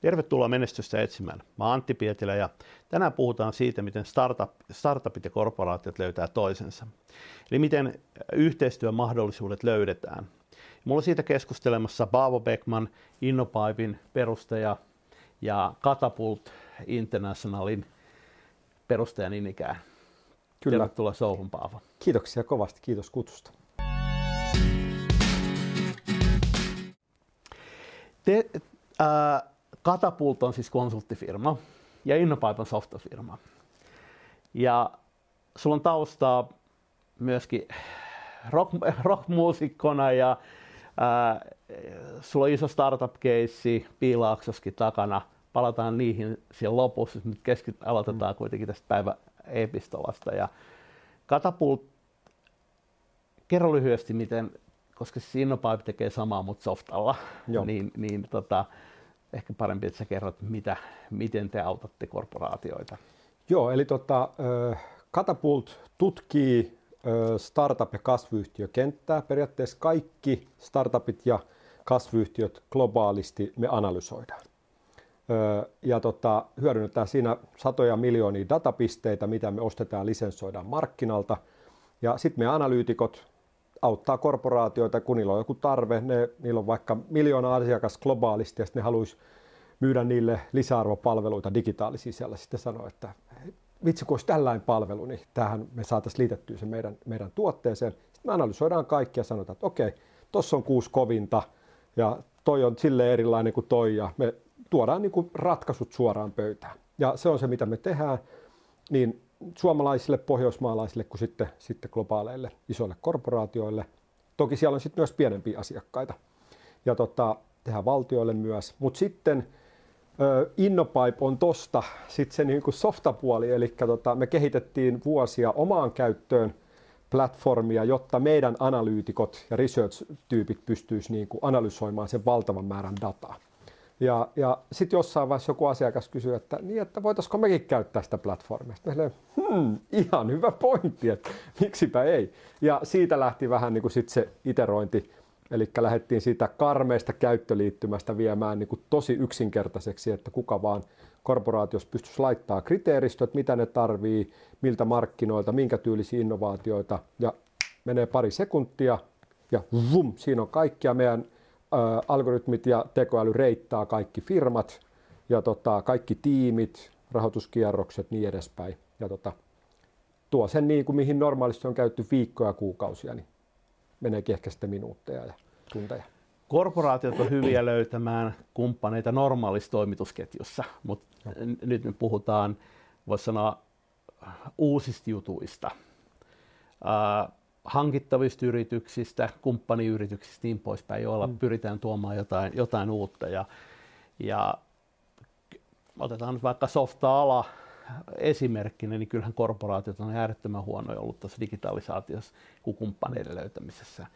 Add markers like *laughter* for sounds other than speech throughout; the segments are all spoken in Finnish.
Tervetuloa menestystä etsimään. Mä oon Antti Pietilä ja tänään puhutaan siitä, miten startup, startupit ja korporaatiot löytää toisensa. Eli miten yhteistyömahdollisuudet löydetään. Mulla on siitä keskustelemassa Paavo Beckman, Innopipein perustaja ja Catapult Internationalin perustaja niin ikään. Kyllä. Tervetuloa Souhun Paavo. Kiitoksia kovasti, kiitos kutsusta. Te, äh, Catapult on siis konsulttifirma ja Innopipe on softafirma. Ja sulla on taustaa myöskin rock, rockmuusikkona ja ää, sulla on iso startup-keissi Piilaaksoskin takana. Palataan niihin siellä lopussa, nyt keskit, aloitetaan mm. kuitenkin tästä päivä epistolasta. Ja Catapult, kerro lyhyesti, miten, koska siis Innopipe tekee samaa, mutta softalla, Joo. niin, niin tota, ehkä parempi, että sä kerrot, mitä, miten te autatte korporaatioita. Joo, eli tota, Catapult tutkii startup- ja kasvuyhtiökenttää. Periaatteessa kaikki startupit ja kasvuyhtiöt globaalisti me analysoidaan. Ja tota, hyödynnetään siinä satoja miljoonia datapisteitä, mitä me ostetaan lisenssoidaan markkinalta. Ja sitten me analyytikot auttaa korporaatioita, kun niillä on joku tarve, ne, niillä on vaikka miljoona asiakas globaalisti ja sitten ne haluaisi myydä niille lisäarvopalveluita digitaalisia siellä. Sitten sanoo, että vitsi kun olisi tällainen palvelu, niin tähän me saataisiin liitettyä se meidän, meidän tuotteeseen. Sitten me analysoidaan kaikki ja sanotaan, että okei, tuossa on kuusi kovinta ja toi on sille erilainen kuin toi ja me tuodaan niin kuin ratkaisut suoraan pöytään. Ja se on se, mitä me tehdään. Niin suomalaisille, pohjoismaalaisille kuin sitten, sitten globaaleille isoille korporaatioille. Toki siellä on sitten myös pienempiä asiakkaita ja tota, tehdään valtioille myös. Mutta sitten Innopipe on tosta sitten se niinku softapuoli, eli tota, me kehitettiin vuosia omaan käyttöön platformia, jotta meidän analyytikot ja research-tyypit pystyisivät niinku analysoimaan sen valtavan määrän dataa. Ja, ja sitten jossain vaiheessa joku asiakas kysyy, että, niin, että voitaisiko mekin käyttää sitä platformia. Sitten hmm, ihan hyvä pointti, että miksipä ei. Ja siitä lähti vähän niin kuin sit se iterointi, eli lähdettiin siitä karmeista käyttöliittymästä viemään niin kuin tosi yksinkertaiseksi, että kuka vaan korporaatiossa pystyisi laittaa kriteeristöt, mitä ne tarvii, miltä markkinoilta, minkä tyylisiä innovaatioita, ja menee pari sekuntia, ja vum, siinä on kaikkia meidän algoritmit ja tekoäly reittaa kaikki firmat ja tota, kaikki tiimit, rahoituskierrokset niin edespäin. Ja tota, tuo sen niin kuin mihin normaalisti on käytetty viikkoja ja kuukausia, niin meneekin ehkä sitten minuutteja ja tunteja. Korporaatiot on hyviä löytämään kumppaneita normaalissa toimitusketjussa, mutta no. nyt me puhutaan, voisi sanoa, uusista jutuista hankittavista yrityksistä, kumppaniyrityksistä niin poispäin, joilla mm. pyritään tuomaan jotain, jotain uutta. Ja, ja otetaan nyt vaikka softa-ala esimerkkinä, niin kyllähän korporaatiot on äärettömän huonoja ollut tässä digitalisaatiossa kuin kumppaneiden löytämisessä.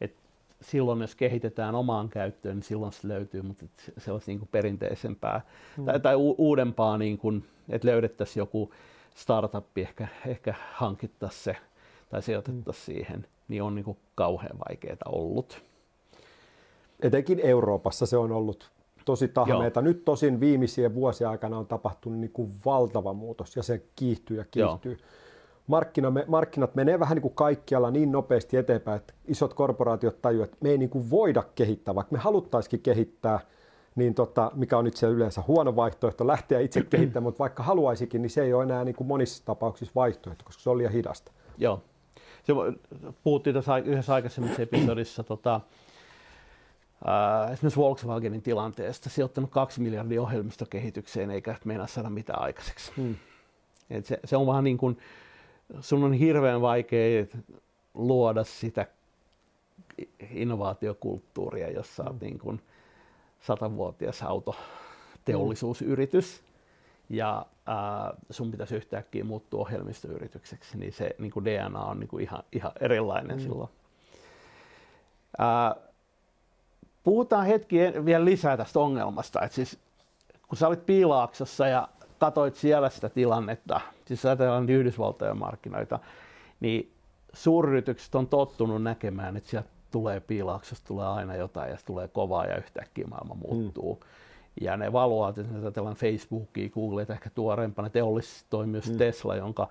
Et silloin jos kehitetään omaan käyttöön, niin silloin se löytyy, mutta sellaista niin kuin perinteisempää mm. tai, tai u- uudempaa, niin kuin, että löydettäisiin joku startup, ehkä, ehkä hankittaisiin se tai sijoitettaisiin mm. siihen, niin on niin kuin kauhean vaikeaa ollut. Etenkin Euroopassa se on ollut tosi tahmeita. Nyt tosin viimeisien vuosien aikana on tapahtunut niin kuin valtava muutos ja se kiihtyy ja kiihtyy. Markkina, markkinat menee vähän niin kuin kaikkialla niin nopeasti eteenpäin, että isot korporaatiot tajuavat, että me ei niin kuin voida kehittää, vaikka me haluttaisikin kehittää, niin tota, mikä on itse yleensä huono vaihtoehto lähteä itse kehittämään, mutta vaikka haluaisikin, niin se ei ole enää niin kuin monissa tapauksissa vaihtoehto, koska se on liian hidasta. Joo, se, puhuttiin tässä yhdessä aikaisemmassa episodissa tota, ää, esimerkiksi Volkswagenin tilanteesta. Se on ottanut kaksi miljardia ohjelmistokehitykseen eikä meinaa saada mitään aikaiseksi. Hmm. Et se, se on vähän niin kuin, sun on hirveän vaikea luoda sitä innovaatiokulttuuria, jossa hmm. on niin kuin satavuotias autoteollisuusyritys ja ää, sun pitäisi yhtäkkiä muuttua ohjelmistoyritykseksi, niin se niin kuin DNA on niin kuin ihan, ihan erilainen mm. silloin. Ää, puhutaan hetki vielä lisää tästä ongelmasta. Et siis, kun sä olit Piilaaksossa ja katoit siellä sitä tilannetta, siis ajatellaan Yhdysvaltojen markkinoita, niin suuryritykset on tottunut näkemään, että sieltä tulee Piilaaksosta tulee aina jotain ja tulee kovaa ja yhtäkkiä maailma muuttuu. Mm Ja ne valuaatiot, jos ajatellaan Facebookia, Googlea, ehkä tuoreempana teollisesti toimii myös mm. Tesla, jonka,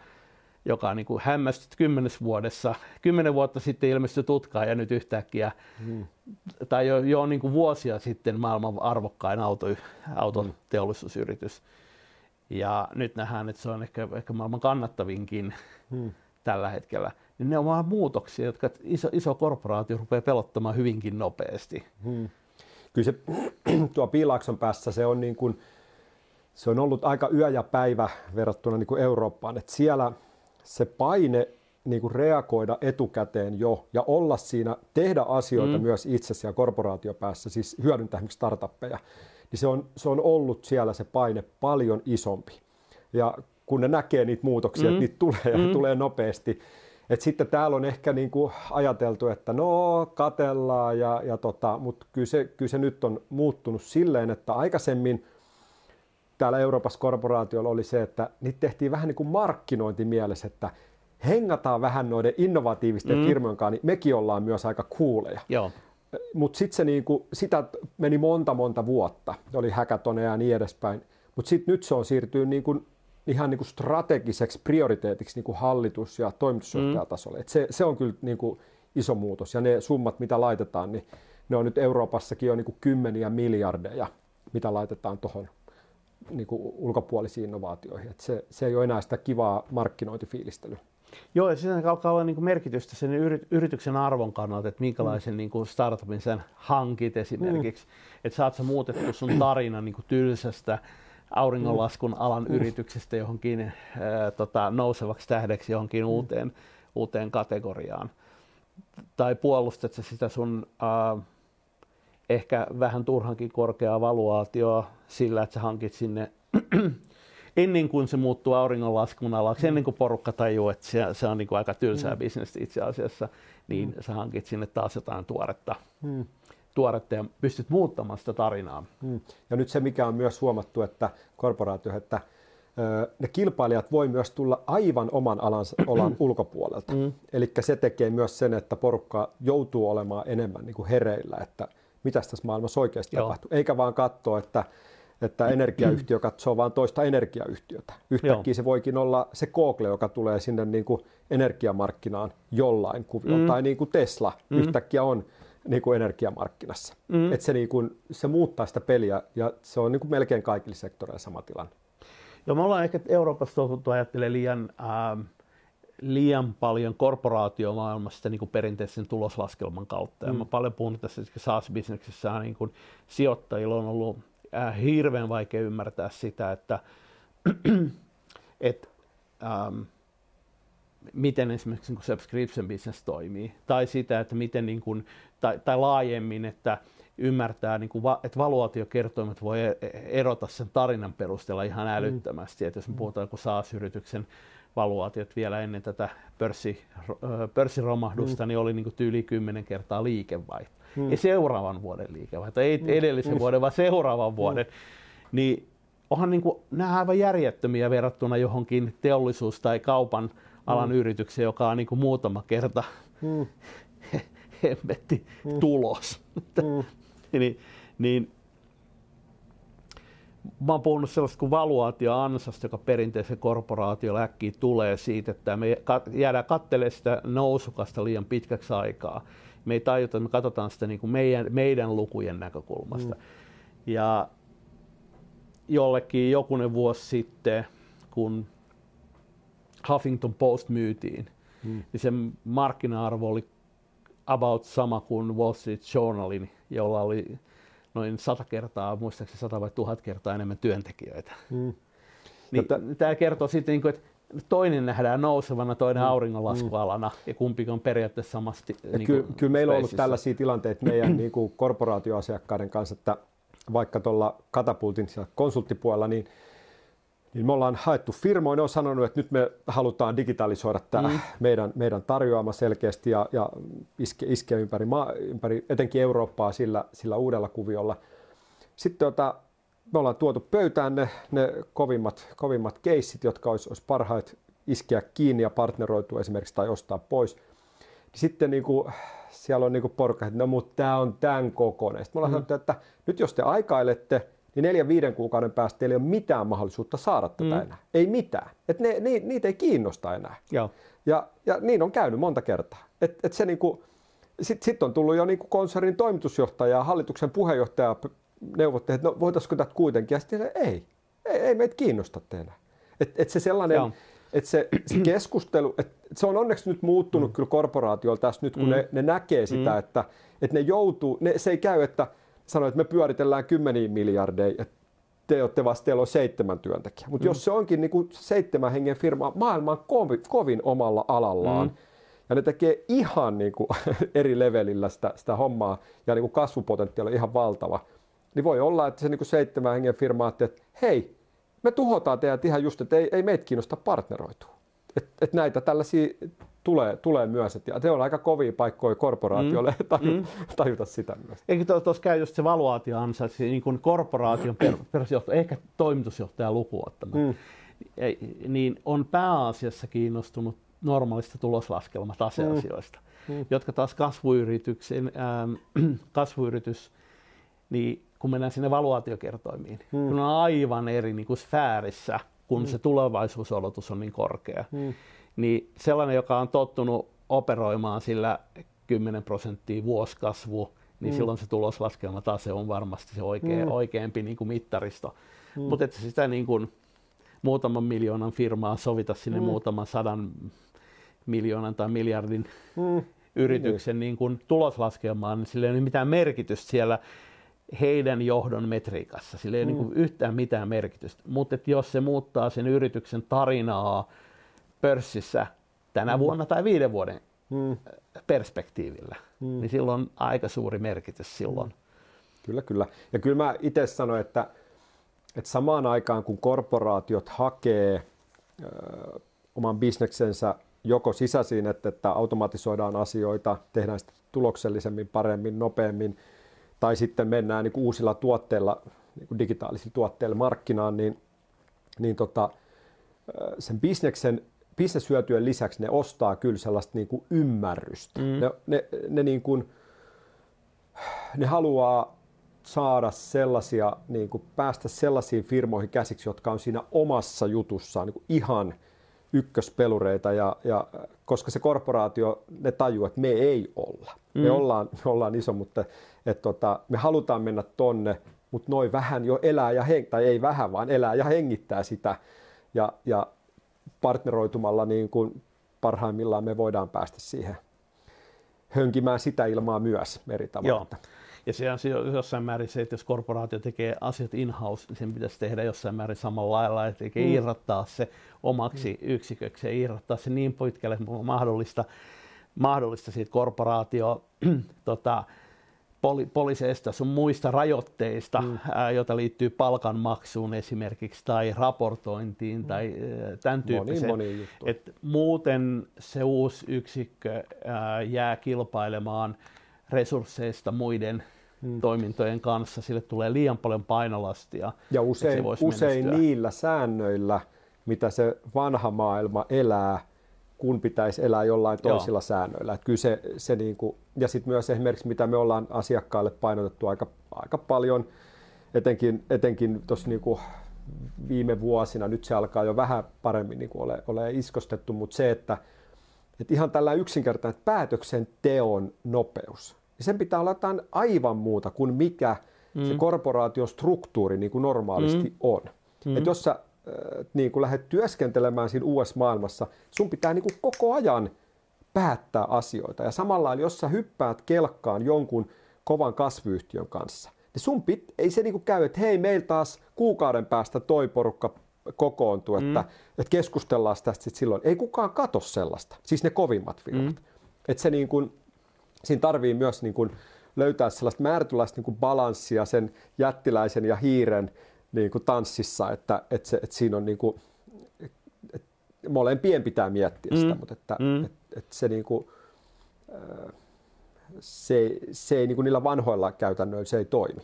joka niin kuin hämmästyt kymmenes vuodessa. Kymmenen vuotta sitten ilmestyi tutkaa ja nyt yhtäkkiä, mm. tai jo, jo niin kuin vuosia sitten maailman arvokkain auto, autoteollisuusyritys. Ja nyt nähdään, että se on ehkä, ehkä maailman kannattavinkin mm. tällä hetkellä. Niin ne on vaan muutoksia, jotka iso, iso korporaatio rupeaa pelottamaan hyvinkin nopeasti. Mm kyllä se *clears throat* tuo Piilakson päässä se on, niin kuin, se on ollut aika yö ja päivä verrattuna niin kuin Eurooppaan. että siellä se paine niin kuin reagoida etukäteen jo ja olla siinä, tehdä asioita mm. myös itse siellä korporaatiopäässä, siis hyödyntää esimerkiksi startuppeja, niin se on, se on ollut siellä se paine paljon isompi. Ja kun ne näkee niitä muutoksia, mm. että niitä tulee mm. ja tulee nopeasti, et sitten täällä on ehkä niin kuin ajateltu, että no katellaan, ja, ja tota, mutta kyllä se, kyllä se nyt on muuttunut silleen, että aikaisemmin täällä Euroopassa korporaatiolla oli se, että niitä tehtiin vähän niin kuin markkinointimielessä, että hengataan vähän noiden innovatiivisten mm. firmojen kanssa, niin mekin ollaan myös aika kuuleja. Mutta sitten se niinku, sitä meni monta monta vuotta, oli häkätoneja ja niin edespäin. Mutta sitten nyt se on siirtynyt niinku ihan niin kuin strategiseksi prioriteetiksi niin kuin hallitus- ja toimitusjohtajatasolle. Mm. Et se, se on kyllä niin kuin iso muutos. Ja ne summat, mitä laitetaan, niin ne on nyt Euroopassakin jo niin kuin kymmeniä miljardeja, mitä laitetaan tuohon niin ulkopuolisiin innovaatioihin. Et se, se ei ole enää sitä kivaa markkinointifiilistelyä. Joo, ja siinä alkaa olla niin merkitystä sen yrityksen arvon kannalta, että minkälaisen mm. niin kuin startupin sen hankit esimerkiksi. Mm. Että saat sä muutettu sun tarina niin kuin tylsästä auringonlaskun alan mm. yrityksestä johonkin ää, tota, nousevaksi tähdeksi johonkin mm. uuteen, uuteen kategoriaan. Tai puolustat sä sitä sun ää, ehkä vähän turhankin korkeaa valuaatioa sillä, että sä hankit sinne *clears throat* ennen kuin se muuttuu auringonlaskun alaksi, ennen kuin porukka tajuu, että se, se on niin kuin aika tylsää mm. bisnestä itse asiassa, niin mm. sä hankit sinne taas jotain tuoretta. Mm tuoretta ja pystyt muuttamaan sitä tarinaa. Mm. Ja nyt se, mikä on myös huomattu, että korporaatio, että ne kilpailijat voi myös tulla aivan oman alansa, *clears throat* alan ulkopuolelta. Mm. Eli se tekee myös sen, että porukka joutuu olemaan enemmän niin kuin hereillä, että mitä tässä maailmassa oikeasti Joo. tapahtuu. Eikä vaan katsoa, että, että energiayhtiö *clears throat* katsoo vain toista energiayhtiötä. Yhtäkkiä Joo. se voikin olla se Google, joka tulee sinne niin kuin energiamarkkinaan jollain kuviolla. Mm. Tai niin kuin Tesla mm. yhtäkkiä on niin kuin energiamarkkinassa. Mm. Et se, niin kuin, se muuttaa sitä peliä ja se on niin kuin melkein kaikille sektoreilla sama tilanne. Joo, me ollaan ehkä Euroopassa totuttu ajattelemaan liian, äh, liian paljon korporaatiomaailmasta niin kuin perinteisen tuloslaskelman kautta. Mm. Ja mä paljon puhun tässä SaaS-bisneksessä, niin kuin sijoittajilla on ollut äh, hirveän vaikea ymmärtää sitä, että *clears throat* et, ähm, miten esimerkiksi niin subscription business toimii, tai sitä, että miten niin kuin, tai, tai laajemmin, että ymmärtää, niin kuin, että valuaatiokertoimet voi e-, erota sen tarinan perusteella ihan mm. älyttömästi. Mm. Että jos me puhutaan joku SaaS-yrityksen valuaatiot vielä ennen tätä pörssi, pörssiromahdusta, mm. niin oli niin kuin tyyli 10 kertaa liikevaihto. Mm. Ei seuraavan vuoden liikevaihto, ei mm. edellisen mm. vuoden, vaan seuraavan mm. vuoden. Niin onhan niin kuin, nämä aivan järjettömiä verrattuna johonkin teollisuus- tai kaupan alan mm. yritykseen, joka on niin kuin muutama kerta mm. *laughs* hemmetti mm. tulos. Mm. *laughs* niin, niin mä oon puhunut sellaista kuin valuaatioansasta, joka perinteisen korporaatio äkkiä tulee siitä, että me jäädään katselemaan sitä nousukasta liian pitkäksi aikaa. Me ei tajuta, että me katsotaan sitä niin kuin meidän, meidän lukujen näkökulmasta. Mm. Ja jollekin jokunen vuosi sitten, kun Huffington Post myytiin, mm. niin sen markkina-arvo oli about sama kuin Wall Street Journalin, jolla oli noin sata kertaa, muistaakseni sata vai tuhat kertaa enemmän työntekijöitä. Mm. Niin, Tämä kertoo sitten, niin kuin, että toinen nähdään nousevana, toinen mm. auringonlaskualana mm. ja kumpikin on periaatteessa samasti. Niin kyllä, kyllä meillä on ollut tällaisia tilanteita meidän niin kuin korporaatioasiakkaiden kanssa, että vaikka tuolla katapultin konsulttipuolella, niin niin me ollaan haettu firmoja, ne on sanonut, että nyt me halutaan digitalisoida tämä mm. meidän, meidän tarjoama selkeästi ja, ja iske, iske ympäri, maa, ympäri etenkin Eurooppaa sillä, sillä uudella kuviolla. Sitten tota, me ollaan tuotu pöytään ne, ne kovimmat, kovimmat keissit, jotka olisi, olisi parhaita iskeä kiinni ja partneroitua esimerkiksi tai ostaa pois. Sitten niin kuin, siellä on niin kuin porukka, että no mutta tämä on tämän kokoinen. Sitten me ollaan mm. sanottu, että nyt jos te aikailette, niin neljän viiden kuukauden päästä teillä ei ole mitään mahdollisuutta saada tätä mm. enää. Ei mitään. Et ne, ni, niitä ei kiinnosta enää. Joo. Ja, ja niin on käynyt monta kertaa. Et, et se niinku, sitten sit on tullut jo niinku konsernin toimitusjohtaja ja hallituksen puheenjohtaja neuvotteli, että no voitaisiko tätä kuitenkin. Ja sitten ei, ei, ei meitä kiinnosta enää. Et, et se sellainen, Joo. että se, se keskustelu, että se on onneksi nyt muuttunut mm. kyllä korporaatiolla tässä nyt, kun mm. ne, ne näkee sitä, mm. että, että ne joutuu, ne, se ei käy, että sanoo, että me pyöritellään kymmeniä miljardeja, että te olette vasta, teillä on seitsemän työntekijää. Mutta mm. jos se onkin niin kuin seitsemän hengen firma maailman kovin, kovin omalla alallaan, mm. ja ne tekee ihan niin kuin *laughs* eri levelillä sitä, sitä hommaa, ja niin kuin kasvupotentiaali on ihan valtava, niin voi olla, että se niin kuin seitsemän hengen firma että hei, me tuhotaan teidät ihan just, että ei, ei meitä kiinnosta partneroitua. Että et näitä tällaisia tulee, tulee myös. Et, ja se on aika kovia paikkoja korporaatioille mm. taju, mm. tajuta sitä myös. Eikö tuossa käy just se valuaatioansaitsi, niin kuin korporaation per, perusjohtaja, ehkä toimitusjohtajan lukuottama, mm. niin on pääasiassa kiinnostunut normaalista tuloslaskelmataseasioista, mm. mm. jotka taas kasvuyrityksen, ähm, *clears throat* kasvuyritys, niin kun mennään sinne valuaatiokertoimiin, mm. kun on aivan eri niin kuin sfäärissä, kun mm. se tulevaisuusolotus on niin korkea. Mm niin sellainen, joka on tottunut operoimaan sillä 10 prosenttia vuosikasvu, niin mm. silloin se tuloslaskelma taas se on varmasti se oikea, mm. oikeampi niin kuin mittaristo. Mm. Mutta että sitä niin kuin muutaman miljoonan firmaa sovita sinne mm. muutaman sadan miljoonan tai miljardin mm. yrityksen mm. niin kuin tuloslaskelmaan, niin sillä ei ole mitään merkitystä siellä heidän johdon metriikassa. Sillä ei mm. ole niin kuin yhtään mitään merkitystä. Mutta jos se muuttaa sen yrityksen tarinaa, pörssissä tänä mm. vuonna tai viiden vuoden mm. perspektiivillä, mm. niin silloin on aika suuri merkitys silloin. Kyllä, kyllä. Ja kyllä mä itse sanoin, että, että samaan aikaan kun korporaatiot hakee ö, oman bisneksensä joko sisäisiin, että, että automatisoidaan asioita, tehdään sitä tuloksellisemmin, paremmin, nopeammin, tai sitten mennään niin kuin uusilla tuotteilla, niin kuin digitaalisilla tuotteilla markkinaan, niin, niin tota, sen bisneksen bisneshyötyjen lisäksi ne ostaa kyllä sellaista niin kuin ymmärrystä. Mm. Ne, ne, ne, niin kuin, ne haluaa saada sellaisia, niin kuin päästä sellaisiin firmoihin käsiksi, jotka on siinä omassa jutussaan niin kuin ihan ykköspelureita, ja, ja, koska se korporaatio, ne tajuu, että me ei olla. Mm. Me, ollaan, me ollaan iso, mutta et, tota, me halutaan mennä tonne, mutta noin vähän jo elää ja heng- tai ei vähän, vaan elää ja hengittää sitä. Ja, ja partneroitumalla niin kuin parhaimmillaan me voidaan päästä siihen hönkimään sitä ilmaa myös eri tavalla. Ja se on jossain määrin se, että jos korporaatio tekee asiat in-house, niin sen pitäisi tehdä jossain määrin samalla lailla, että mm. irrottaa se omaksi mm. yksiköksi ja irrottaa se niin pitkälle, on mahdollista, mahdollista siitä korporaatio *clears throat* tota, poli- poliiseista sun muista rajoitteista, mm. ää, joita liittyy palkanmaksuun esimerkiksi tai raportointiin mm. tai ää, tämän tyyppiseen. Moni, moni Et muuten se uusi yksikkö ää, jää kilpailemaan resursseista muiden mm. toimintojen kanssa. Sille tulee liian paljon painolastia. Ja usein, usein niillä säännöillä, mitä se vanha maailma elää, kun pitäisi elää jollain toisilla Joo. säännöillä. Että kyllä se, se niin kuin, ja sitten myös esimerkiksi, mitä me ollaan asiakkaille painotettu aika, aika paljon, etenkin, etenkin tuossa niin viime vuosina, nyt se alkaa jo vähän paremmin niin ole, ole iskostettu, mutta se, että, että ihan tällä yksinkertainen että päätöksenteon nopeus, niin sen pitää olla jotain aivan muuta kuin mikä mm. se korporaation struktuuri niin kuin normaalisti mm. on. Mm. Että jos sä niin kun lähdet työskentelemään siinä uudessa maailmassa, sun pitää niin kuin koko ajan päättää asioita. Ja samalla jos sä hyppäät kelkkaan jonkun kovan kasvuyhtiön kanssa, niin sun pit, ei se niin kuin käy, että hei, meillä taas kuukauden päästä toi porukka kokoontuu, että, mm. että keskustellaan tästä sit silloin. Ei kukaan kato sellaista, siis ne kovimmat firmat. Mm. Että se niin kuin, siinä tarvii myös niin kuin löytää sellaista määrätylaista niin kuin balanssia sen jättiläisen ja hiiren niin kuin tanssissa, että, että, se, että siinä on niin kuin, että molempien pitää miettiä sitä, mm. mutta että, mm. että, että se, niin kuin, se, se ei niin kuin niillä vanhoilla käytännöillä se ei toimi.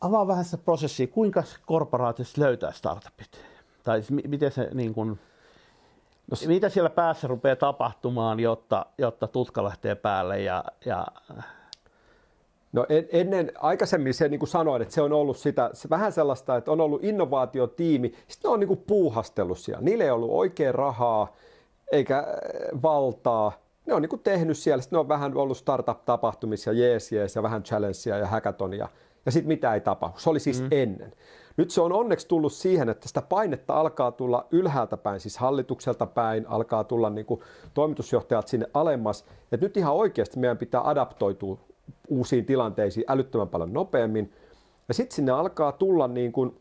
Avaa vähän sitä prosessia, kuinka korporaatiosta löytää startupit? Tai siis miten se niin kuin, no, mitä siellä päässä rupeaa tapahtumaan, jotta, jotta tutka lähtee päälle ja, ja No en, ennen, aikaisemmin se niin kuin sanoin, että se on ollut sitä, se vähän sellaista, että on ollut innovaatiotiimi, sitten ne on niin kuin puuhastellut siellä. Niille ei ollut oikein rahaa eikä äh, valtaa. Ne on niin kuin tehnyt siellä, sitten ne on vähän ollut startup-tapahtumissa, jees, jees, ja vähän challengea ja hackathonia. Ja sitten mitä ei tapahdu. Se oli siis mm. ennen. Nyt se on onneksi tullut siihen, että sitä painetta alkaa tulla ylhäältä päin, siis hallitukselta päin, alkaa tulla niin kuin toimitusjohtajat sinne alemmas. Et nyt ihan oikeasti meidän pitää adaptoitua uusiin tilanteisiin älyttömän paljon nopeammin. Ja sitten sinne alkaa tulla niin kuin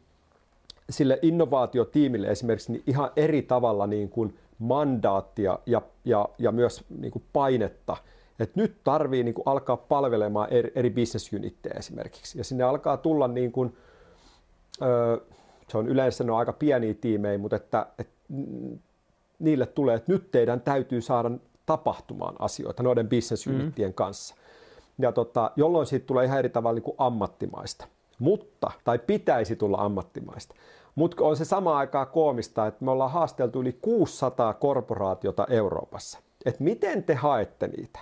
sille innovaatiotiimille esimerkiksi niin ihan eri tavalla niin kuin mandaattia ja, ja, ja myös niin kuin painetta. Et nyt tarvii niin kuin alkaa palvelemaan eri, eri business unitteja esimerkiksi. Ja sinne alkaa tulla niin kuin, se on yleensä ne on aika pieniä tiimejä, mutta että, että niille tulee, että nyt teidän täytyy saada tapahtumaan asioita noiden business mm. unittien mm. kanssa ja tota, jolloin siitä tulee ihan eri tavalla niin kuin ammattimaista. Mutta, tai pitäisi tulla ammattimaista. Mutta on se sama aikaa koomista, että me ollaan haasteltu yli 600 korporaatiota Euroopassa. Että miten te haette niitä?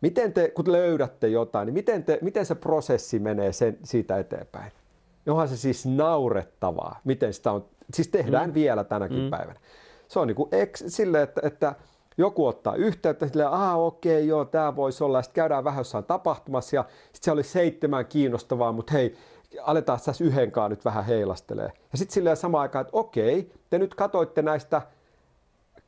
Miten te, kun te löydätte jotain, niin miten, te, miten se prosessi menee sen, siitä eteenpäin? Onhan se siis naurettavaa, miten sitä on, siis tehdään mm. vielä tänäkin mm. päivänä. Se on niin kuin ex, sille, että, että joku ottaa yhteyttä, silleen, ah okei, okay, joo, tämä voisi olla, sitten käydään vähän jossain tapahtumassa, ja sitten se oli seitsemän kiinnostavaa, mutta hei, aletaan tässä yhdenkaan nyt vähän heilastelee. Ja sitten silleen samaan aikaan, että okei, te nyt katoitte näistä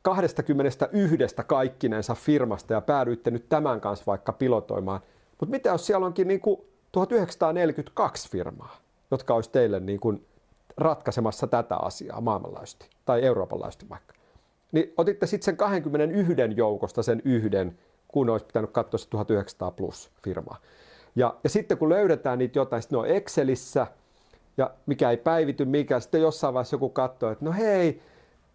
21 kaikkinensa firmasta ja päädyitte nyt tämän kanssa vaikka pilotoimaan. Mutta mitä jos siellä onkin niin kuin 1942 firmaa, jotka olisi teille niin kuin ratkaisemassa tätä asiaa maailmanlaajuisesti tai Euroopan laajuisesti vaikka niin otitte sitten sen 21 joukosta sen yhden, kun olisi pitänyt katsoa se 1900 plus firmaa. Ja, ja sitten kun löydetään niitä jotain, sitten ne on Excelissä, ja mikä ei päivity mikä, sitten jossain vaiheessa joku katsoo, että no hei,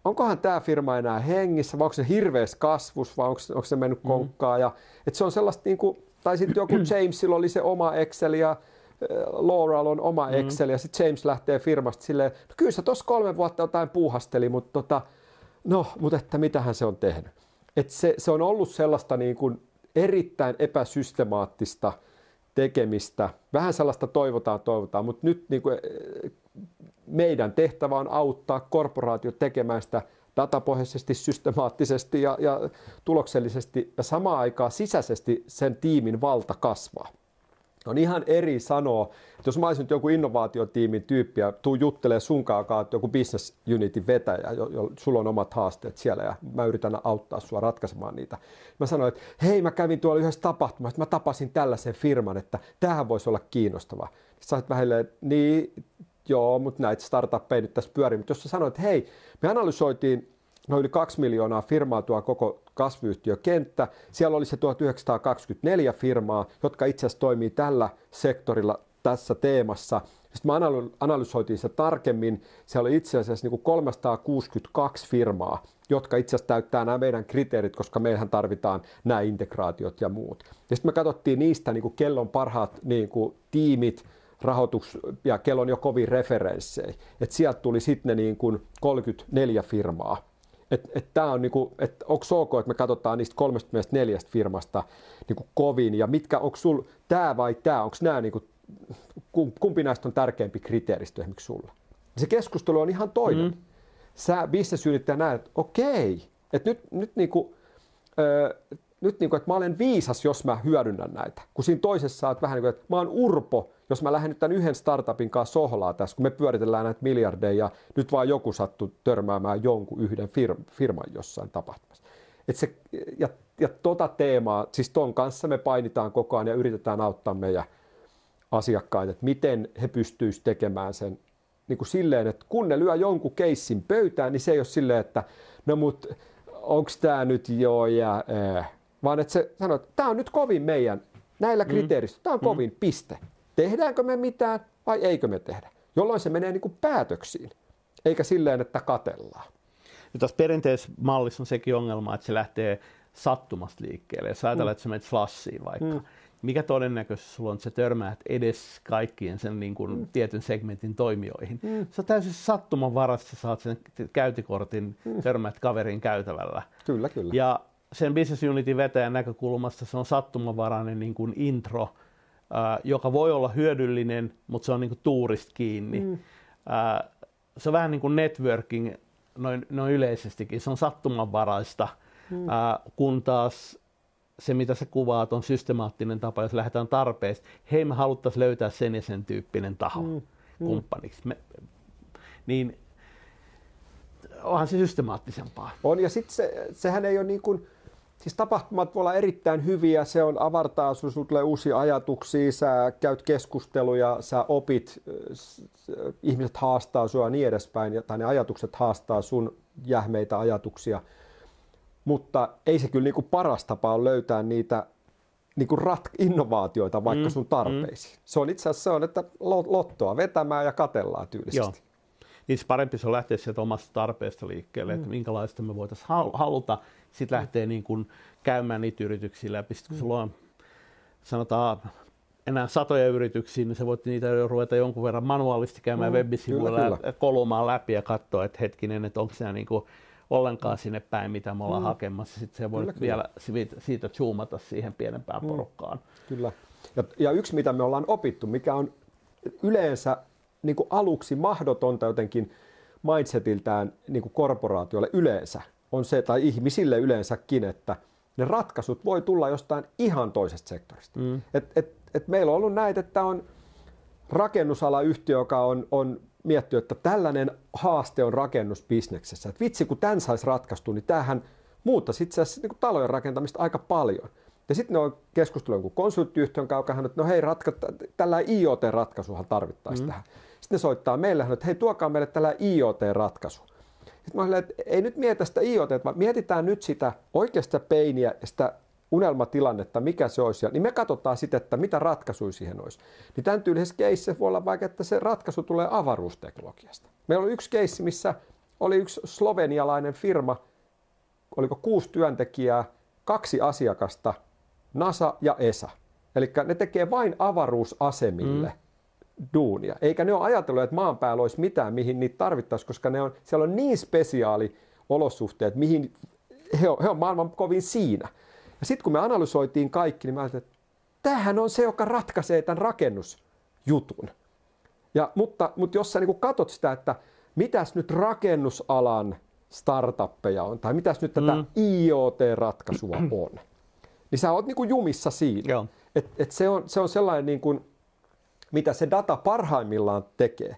onkohan tämä firma enää hengissä, vai onko se hirveässä kasvus, vai onko, onko se mennyt mm. konkkaan. Ja, että se on sellaista, niin kuin, tai sitten joku *clears throat* Jamesilla oli se oma Excel, ja Laurel on oma mm. Excel, ja sitten James lähtee firmasta silleen, no kyllä se tuossa kolme vuotta jotain puuhasteli, mutta tota, No, mutta että mitähän se on tehnyt. Et se, se on ollut sellaista niin kuin erittäin epäsystemaattista tekemistä. Vähän sellaista toivotaan, toivotaan, mutta nyt niin kuin eh, meidän tehtävä on auttaa korporaatio tekemään sitä datapohjaisesti, systemaattisesti ja, ja tuloksellisesti ja samaan aikaan sisäisesti sen tiimin valta kasvaa. On ihan eri sanoa, että jos mä olisin joku innovaatiotiimin tyyppi ja tuu juttelee sunkaan joku business unitin vetäjä, jo, jo, sulla on omat haasteet siellä ja mä yritän auttaa sua ratkaisemaan niitä. Mä sanoin, että hei mä kävin tuolla yhdessä tapahtumassa, että mä tapasin tällaisen firman, että tähän voisi olla kiinnostava. Sä vähän niin joo, mutta näitä startuppeja nyt tässä pyörii. Mutta jos sä sanoit, että hei, me analysoitiin noin yli 2 miljoonaa firmaa tuo koko kasvuyhtiökenttä. Siellä oli se 1924 firmaa, jotka itse asiassa toimii tällä sektorilla tässä teemassa. Sitten me analysoitiin se tarkemmin. Siellä oli itse asiassa niin kuin 362 firmaa, jotka itse asiassa täyttää nämä meidän kriteerit, koska meidän tarvitaan nämä integraatiot ja muut. Ja sitten me katsottiin niistä niin kellon parhaat niin kuin tiimit, rahoitus ja kellon jo kovin referenssejä. Et sieltä tuli sitten niin kuin 34 firmaa, että et tämä on niinku, että onko ok, että me katsotaan niistä 34 firmasta niinku kovin ja mitkä, onko sul tämä vai tämä, onko nämä niinku, kumpi näistä on tärkeämpi kriteeristö esimerkiksi sulla. Se keskustelu on ihan toinen. Mm. Sä bisnesyrittäjä näet, että okei, että nyt, nyt niinku, ö, nyt niinku, että mä olen viisas, jos mä hyödynnän näitä. Kun siinä toisessa olet vähän niin kuin, että mä oon urpo, jos mä lähden nyt tämän yhden startupin kanssa sohlaa tässä, kun me pyöritellään näitä miljardeja ja nyt vaan joku sattuu törmäämään jonkun yhden firman, firman jossain tapahtumassa. Et se, ja, ja tota teemaa, siis ton kanssa me painitaan koko ajan ja yritetään auttaa meidän asiakkaita, että miten he pystyisivät tekemään sen niin kuin silleen, että kun ne lyö jonkun keissin pöytään, niin se ei ole silleen, että no mut onko tämä nyt joo ja äh, vaan että se sanoo, että tämä on nyt kovin meidän näillä mm. kriteeristöillä, tämä on mm. kovin piste tehdäänkö me mitään vai eikö me tehdä, jolloin se menee niin kuin päätöksiin, eikä silleen, että katellaan. Ja tässä perinteisessä mallissa on sekin ongelma, että se lähtee sattumasta liikkeelle. Jos ajatellaan, mm. että sä menet vaikka, mm. mikä todennäköisesti sulla on, että sä törmäät edes kaikkien sen niin kuin, mm. tietyn segmentin toimijoihin. Mm. Se on täysin sattuman varassa, saat sen käytikortin, mm. törmäät kaverin käytävällä. Kyllä, kyllä. Ja sen business unitin vetäjän näkökulmasta se on sattumanvarainen niin kuin intro joka voi olla hyödyllinen, mutta se on niin tuurista kiinni. Mm. Se on vähän niin kuin networking noin, noin yleisestikin, se on sattumanvaraista, mm. kun taas se, mitä sä kuvaat, on systemaattinen tapa, jos lähdetään tarpeesta. Hei, me haluttaisiin löytää sen ja sen tyyppinen taho mm. kumppaniksi. Me, niin onhan se systemaattisempaa. On, ja sitten se, sehän ei ole niin kuin, siis tapahtumat voi olla erittäin hyviä, se on avartaa, sinulle tulee uusia ajatuksia, sä käyt keskusteluja, sä opit, ihmiset haastaa sinua ja niin edespäin, tai ne ajatukset haastaa sun jähmeitä ajatuksia. Mutta ei se kyllä niin kuin paras tapa on löytää niitä niin kuin rat- innovaatioita vaikka mm, sun tarpeisiin. Mm. Se on itse asiassa se on, että lottoa vetämään ja katellaan tyylisesti. Joo niin parempi se on lähteä sieltä omasta tarpeesta liikkeelle, mm. että minkälaista me voitaisiin haluta. Sitten mm. lähtee niin kuin käymään niitä yrityksiä läpi. Sitten kun mm. sulla on, sanotaan, enää satoja yrityksiä, niin sä voit niitä jo ruveta jonkun verran manuaalisesti käymään mm, web-sivuilla ja kolumaan läpi ja katsoa, että hetkinen, että onko se niin kuin ollenkaan sinne päin, mitä me ollaan mm. hakemassa. Sitten se voi vielä kyllä. siitä zoomata siihen pienempään mm. porukkaan. Kyllä. Ja, ja yksi, mitä me ollaan opittu, mikä on yleensä niin kuin aluksi mahdotonta jotenkin mindsetiltään niin kuin korporaatioille yleensä on se, tai ihmisille yleensäkin, että ne ratkaisut voi tulla jostain ihan toisesta sektorista. Mm. Et, et, et meillä on ollut näitä, että on rakennusalayhtiö, joka on, on miettinyt, että tällainen haaste on rakennusbisneksessä. Et vitsi, kun tämän saisi ratkaistu, niin tämähän muuttaisi itse asiassa niin talojen rakentamista aika paljon. Ja sitten ne on keskustellut jonkun konsulttiyhtiön kanssa, että no hei, ratka, tällä IoT-ratkaisuhan tarvittaisiin mm. tähän. Sitten ne soittaa meille, että hei tuokaa meille tällä IoT-ratkaisu. Sitten mä olen, että ei nyt mietitä sitä IoT, vaan mietitään nyt sitä oikeasta peiniä ja sitä unelmatilannetta, mikä se olisi, niin me katsotaan sitten, että mitä ratkaisuja siihen olisi. Niin tämän tyylisessä keississä voi olla vaikka, että se ratkaisu tulee avaruusteknologiasta. Meillä oli yksi keissi, missä oli yksi slovenialainen firma, oliko kuusi työntekijää, kaksi asiakasta, NASA ja ESA. Eli ne tekee vain avaruusasemille mm duunia. Eikä ne ole ajatellut, että maan päällä olisi mitään, mihin niitä tarvittaisiin, koska ne on, siellä on niin spesiaali olosuhteet, mihin he on, he on maailman kovin siinä. Ja sitten kun me analysoitiin kaikki, niin mä ajattelin, että tämähän on se, joka ratkaisee tämän rakennusjutun. Ja, mutta, mutta jos sä niin katsot sitä, että mitäs nyt rakennusalan startuppeja on, tai mitäs nyt tätä mm. IoT-ratkaisua on, niin sä oot niin jumissa siinä. Et, et se, on, se on sellainen niin kuin, mitä se data parhaimmillaan tekee.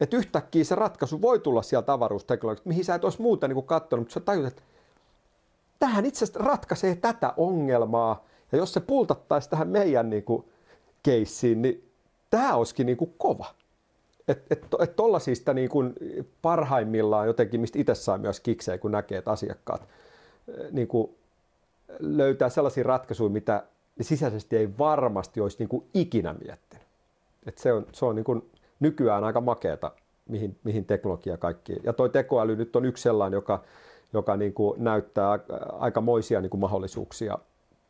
Että yhtäkkiä se ratkaisu voi tulla sieltä avaruusteknologiasta, mihin sä et olisi muuten niin katsonut, mutta sä tajut, että tähän itse asiassa ratkaisee tätä ongelmaa. Ja jos se pultattaisi tähän meidän niin kuin, keissiin, niin tämä olisikin niin kuin kova. Että et, et tollaisista niin kuin parhaimmillaan jotenkin, mistä itse saa myös kiksejä, kun näkee, että asiakkaat eh, niin kuin löytää sellaisia ratkaisuja, mitä sisäisesti ei varmasti olisi niin kuin ikinä miettinyt. Et se on, se on niin kuin nykyään aika makeata, mihin, mihin teknologia kaikki. Ja tuo tekoäly nyt on yksi sellainen, joka, joka niin kuin näyttää aikamoisia niin kuin mahdollisuuksia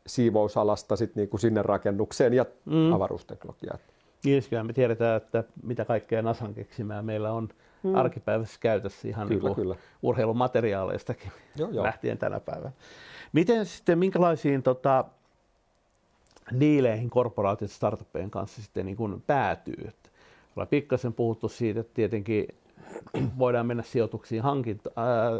siivousalasta sit niin kuin sinne rakennukseen ja mm. avaruusteknologiaan. Niin, me tiedetään, että mitä kaikkea NASAn keksimää meillä on mm. arkipäivässä käytössä ihan kyllä, niin kyllä. urheilumateriaaleistakin joo, joo. lähtien tänä päivänä. Miten sitten, minkälaisiin tota, diileihin korporaatiot startuppien kanssa sitten niin kuin päätyy. Että ollaan pikkasen puhuttu siitä, että tietenkin voidaan mennä sijoituksiin, hankinta, ää,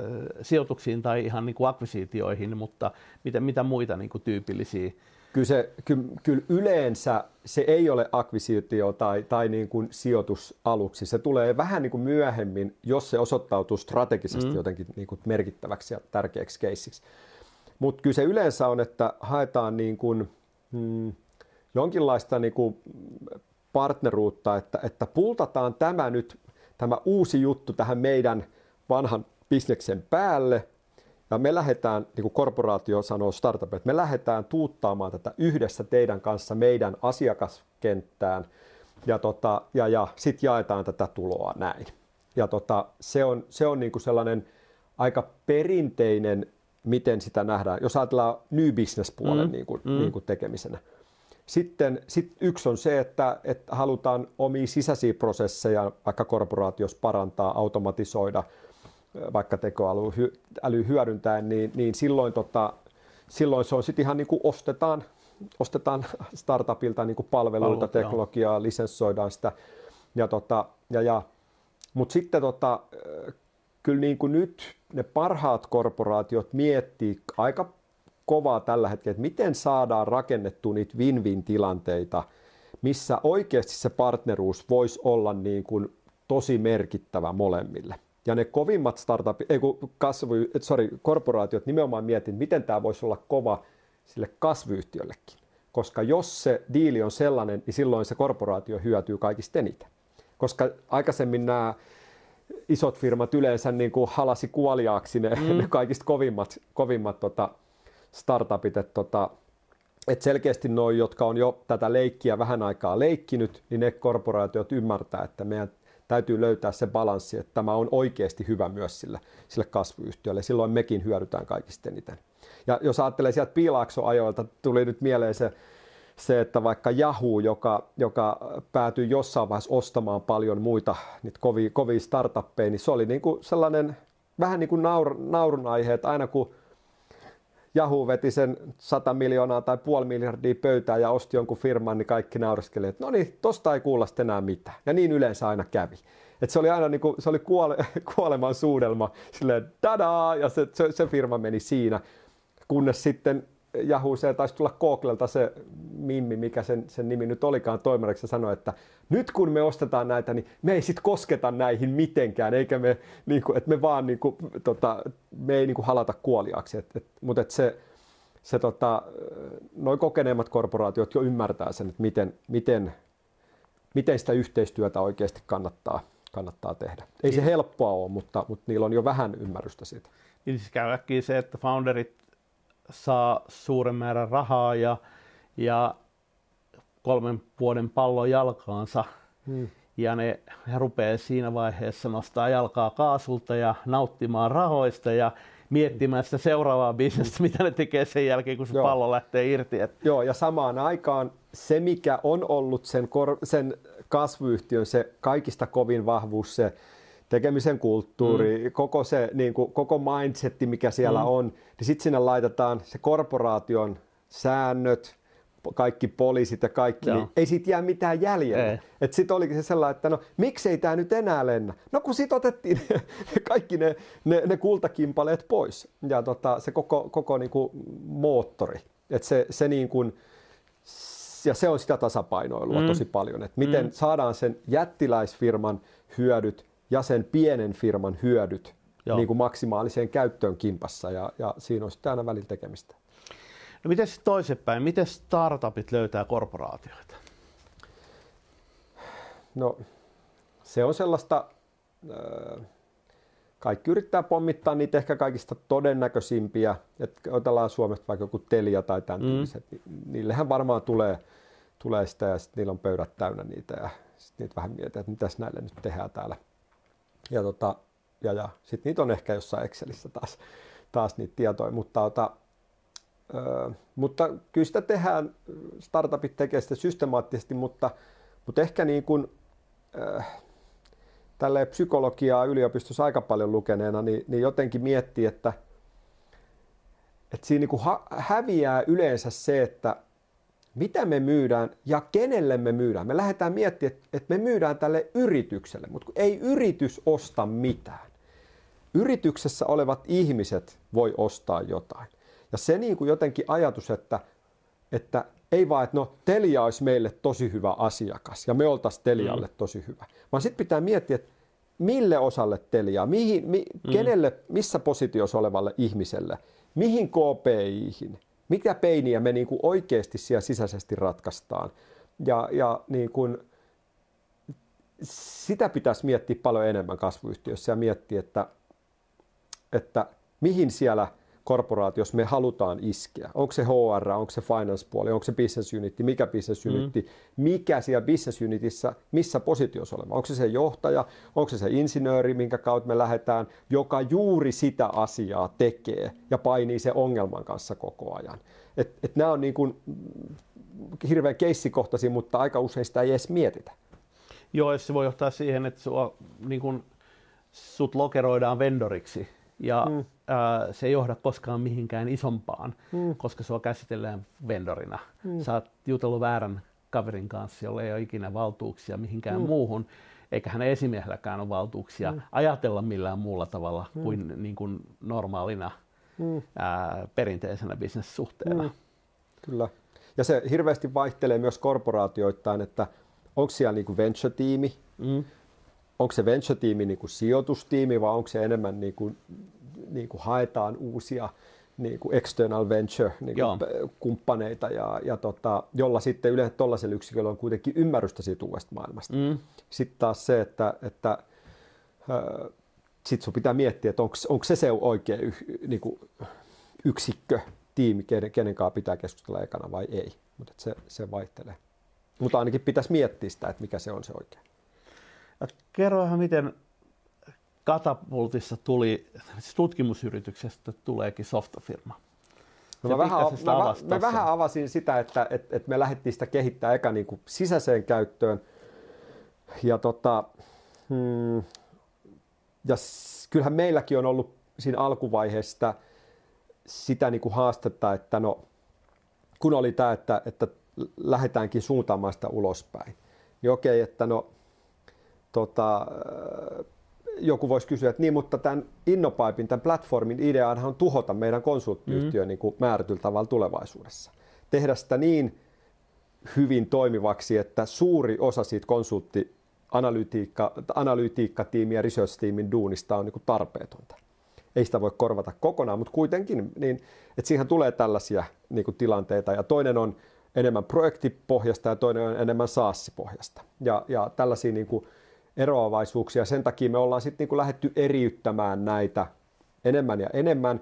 sijoituksiin tai ihan niin kuin akvisitioihin, mutta mitä, mitä muita niin kuin tyypillisiä Kyllä, se, kyllä, kyllä yleensä se ei ole akvisitio tai, tai niin kuin sijoitus aluksi. Se tulee vähän niin kuin myöhemmin, jos se osoittautuu strategisesti mm. jotenkin niin kuin merkittäväksi ja tärkeäksi keissiksi. Mutta kyllä se yleensä on, että haetaan niin kuin, mm, jonkinlaista niin kuin partneruutta, että, että pultataan tämä nyt, tämä uusi juttu tähän meidän vanhan bisneksen päälle, ja me lähdetään, niin kuin korporaatio sanoo startup, että me lähdetään tuuttaamaan tätä yhdessä teidän kanssa meidän asiakaskenttään, ja, tota, ja, ja sitten jaetaan tätä tuloa näin. Ja tota, se on, se on niin kuin sellainen aika perinteinen miten sitä nähdään, jos ajatellaan new business-puolen mm. niin kuin, mm. niin kuin tekemisenä. Sitten sit yksi on se, että, että halutaan omia sisäisiä prosesseja vaikka korporaatiossa parantaa, automatisoida, vaikka tekoäly hyödyntäen, niin, niin silloin, tota, silloin se on sitten ihan niin kuin ostetaan ostetaan startupilta niin kuin palveluita, Palvelut, teknologiaa, joo. lisenssoidaan sitä. Ja tota, ja, ja, Mutta sitten tota, kyllä niin kuin nyt ne parhaat korporaatiot miettii aika kovaa tällä hetkellä, että miten saadaan rakennettua niitä win-win tilanteita, missä oikeasti se partneruus voisi olla niin kuin tosi merkittävä molemmille. Ja ne kovimmat startupit, ei kun kasvu, sorry, korporaatiot nimenomaan mietin, miten tämä voisi olla kova sille kasvuyhtiöllekin. Koska jos se diili on sellainen, niin silloin se korporaatio hyötyy kaikista eniten. Koska aikaisemmin nämä isot firmat yleensä niin kuin halasi kuoliaaksi ne, mm. ne *laughs* kaikista kovimmat, kovimmat tota, startupit. Että tota, et selkeästi noin, jotka on jo tätä leikkiä vähän aikaa leikkinyt, niin ne korporaatiot ymmärtää, että meidän täytyy löytää se balanssi, että tämä on oikeasti hyvä myös sille, sille kasvuyhtiölle. Silloin mekin hyödytään kaikista eniten. Ja jos ajattelee sieltä piilaaksoajoilta, tuli nyt mieleen se, se, että vaikka Yahoo, joka, joka päätyi jossain vaiheessa ostamaan paljon muita niitä kovia, kovia startuppeja, niin se oli niin kuin sellainen vähän niin kuin naur, naurun aihe, että aina kun Yahoo veti sen 100 miljoonaa tai puoli miljardia pöytään ja osti jonkun firman, niin kaikki nauriskeli, että no niin, tosta ei kuulla enää mitään. Ja niin yleensä aina kävi. Et se oli aina niin kuin, se oli kuole, *laughs* kuoleman suudelma, silleen dadaa, ja se, se, se firma meni siinä, kunnes sitten Yahoo, se taisi tulla Googlelta se Mimmi, mikä sen, sen nimi nyt olikaan toimareksi, sanoi, että nyt kun me ostetaan näitä, niin me ei sit kosketa näihin mitenkään, eikä me, niin kuin, että me vaan niin kuin, tota, me ei niin kuin halata kuoliaksi. Et, et, mutta et se, se tota, noin kokeneemmat korporaatiot jo ymmärtää sen, että miten, miten, miten sitä yhteistyötä oikeasti kannattaa, kannattaa tehdä. Ei se helppoa ole, mutta, mutta niillä on jo vähän ymmärrystä siitä. Niin siis käy se, että founderit saa suuren määrän rahaa ja, ja kolmen vuoden pallon jalkaansa. Hmm. Ja ne he rupeaa siinä vaiheessa nostaa jalkaa kaasulta ja nauttimaan rahoista ja miettimään sitä seuraavaa bisnestä, mitä ne tekee sen jälkeen, kun se Joo. pallo lähtee irti. Joo, ja samaan aikaan se, mikä on ollut sen, kor- sen kasvuyhtiön se kaikista kovin vahvuus, se tekemisen kulttuuri, mm. koko se niin kuin, koko mindsetti, mikä siellä mm. on, niin sitten sinne laitetaan se korporaation säännöt, kaikki poliisit ja kaikki, niin ei siitä jää mitään jäljellä. Että sitten olikin se sellainen, että no miksei tämä nyt enää lennä? No kun sitten otettiin *laughs* kaikki ne, ne, ne kultakimpaleet pois ja tota, se koko, koko niin kuin moottori. Että se, se niin kuin, ja se on sitä tasapainoilua mm. tosi paljon, että miten mm. saadaan sen jättiläisfirman hyödyt ja sen pienen firman hyödyt niin kuin maksimaaliseen käyttöön kimpassa ja, ja siinä on sitten aina välillä tekemistä. No miten sitten toisinpäin, miten startupit löytää korporaatioita? No se on sellaista, kaikki yrittää pommittaa niitä ehkä kaikista todennäköisimpiä, että otellaan Suomesta vaikka joku Telia tai tämän mm. tyyliset, niillehän varmaan tulee, tulee sitä ja sitten niillä on pöydät täynnä niitä ja sitten niitä vähän mietitään, että mitäs näille nyt tehdään täällä ja, tota, ja, ja sitten niitä on ehkä jossain Excelissä taas, taas niitä tietoja, mutta, ota, ö, mutta kyllä sitä tehdään, startupit tekee sitä systemaattisesti, mutta, mutta ehkä niin kuin, ö, tälleen psykologiaa yliopistossa aika paljon lukeneena, niin, niin jotenkin miettii, että, että siinä niin kuin ha- häviää yleensä se, että mitä me myydään ja kenelle me myydään. Me lähdetään miettimään, että me myydään tälle yritykselle, mutta ei yritys osta mitään. Yrityksessä olevat ihmiset voi ostaa jotain. Ja se niin kuin jotenkin ajatus, että, että ei vaan, että no Telia olisi meille tosi hyvä asiakas ja me oltaisiin Telialle mm. tosi hyvä. Vaan sitten pitää miettiä, että mille osalle Teliaa, mihin, mi, mm. kenelle, missä positiossa olevalle ihmiselle, mihin KPIihin, mitä peiniä me niin kuin oikeasti siellä sisäisesti ratkaistaan. Ja, ja niin kuin, sitä pitäisi miettiä paljon enemmän kasvuyhtiössä ja miettiä, että, että mihin siellä korporaatiossa me halutaan iskeä. Onko se HR, onko se finance-puoli, onko se business unit, mikä business unit, mm. mikä siellä business unitissa, missä positiossa oleva. Onko se se johtaja, onko se se insinööri, minkä kautta me lähdetään, joka juuri sitä asiaa tekee ja painii se ongelman kanssa koko ajan. Et, et nämä on niin kuin hirveän keissikohtaisia, mutta aika usein sitä ei edes mietitä. Joo, se voi johtaa siihen, että sua, niin kuin, sut lokeroidaan vendoriksi ja mm. ää, se ei johda koskaan mihinkään isompaan, mm. koska sua käsitellään vendorina. Mm. Sä oot jutellut väärän kaverin kanssa, jolla ei ole ikinä valtuuksia mihinkään mm. muuhun, eikä hänen esimiehelläkään ole valtuuksia mm. ajatella millään muulla tavalla mm. kuin, niin kuin normaalina mm. ää, perinteisenä bisnessuhteena. Mm. Kyllä. Ja se hirveästi vaihtelee myös korporaatioittain, että onko siellä niin venture-tiimi, mm. Onko se venture-tiimi niin kuin sijoitustiimi vai onko se enemmän niin kuin, niin kuin haetaan uusia niin kuin external venture niin kuin kumppaneita, ja, ja tota, jolla sitten yleensä tuollaisella yksiköllä on kuitenkin ymmärrystä siitä uudesta maailmasta. Mm. Sitten taas se, että, että äh, sit sun pitää miettiä, että onko se se oikea y, niin kuin yksikkö, tiimi, kenen, kenen kanssa pitää keskustella ekana vai ei. Mutta se, se vaihtelee. Mutta ainakin pitäisi miettiä sitä, että mikä se on se Kerrohan, miten Katapultissa tuli, siis tutkimusyrityksestä tuleekin softafirma. No mä, vähän, mä, mä, mä vähän avasin sitä, että et, et me lähdettiin sitä kehittää eka niin kuin sisäiseen käyttöön. Ja, tota, hmm, ja kyllähän meilläkin on ollut siinä alkuvaiheessa sitä niin kuin haastetta, että no, kun oli tämä, että, että lähdetäänkin suuntaamaan sitä ulospäin, niin okei, että no, tota, joku voisi kysyä, että niin, mutta tämän Innopipein, tämän platformin ideahan on tuhota meidän konsulttiyhtiö mm. niin kuin määrätyllä tavalla tulevaisuudessa. Tehdä sitä niin hyvin toimivaksi, että suuri osa siitä konsultti analytiikka, analytiikkatiimin ja research-tiimin duunista on niin kuin tarpeetonta. Ei sitä voi korvata kokonaan, mutta kuitenkin, niin, että siihen tulee tällaisia niin kuin tilanteita. Ja toinen on enemmän projektipohjasta ja toinen on enemmän SaaS-pohjasta. Ja, ja tällaisia niin kuin, eroavaisuuksia. Sen takia me ollaan sitten niin lähdetty eriyttämään näitä enemmän ja enemmän.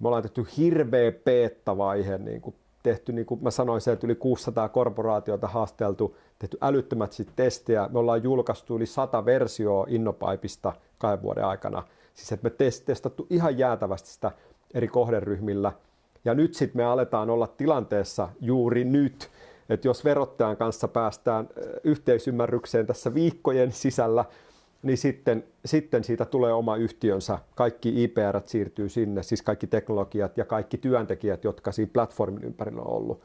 Me ollaan tehty hirveä peettavaihe, niin kuin tehty, niin kuin mä sanoin, se, että yli 600 korporaatiota haasteltu, tehty älyttömät testejä. Me ollaan julkaistu yli 100 versioa Innopipeista kahden vuoden aikana. Siis että me testattu ihan jäätävästi sitä eri kohderyhmillä. Ja nyt sitten me aletaan olla tilanteessa juuri nyt, että jos verottajan kanssa päästään yhteisymmärrykseen tässä viikkojen sisällä, niin sitten, sitten siitä tulee oma yhtiönsä. Kaikki IPR siirtyy sinne, siis kaikki teknologiat ja kaikki työntekijät, jotka siinä platformin ympärillä on ollut,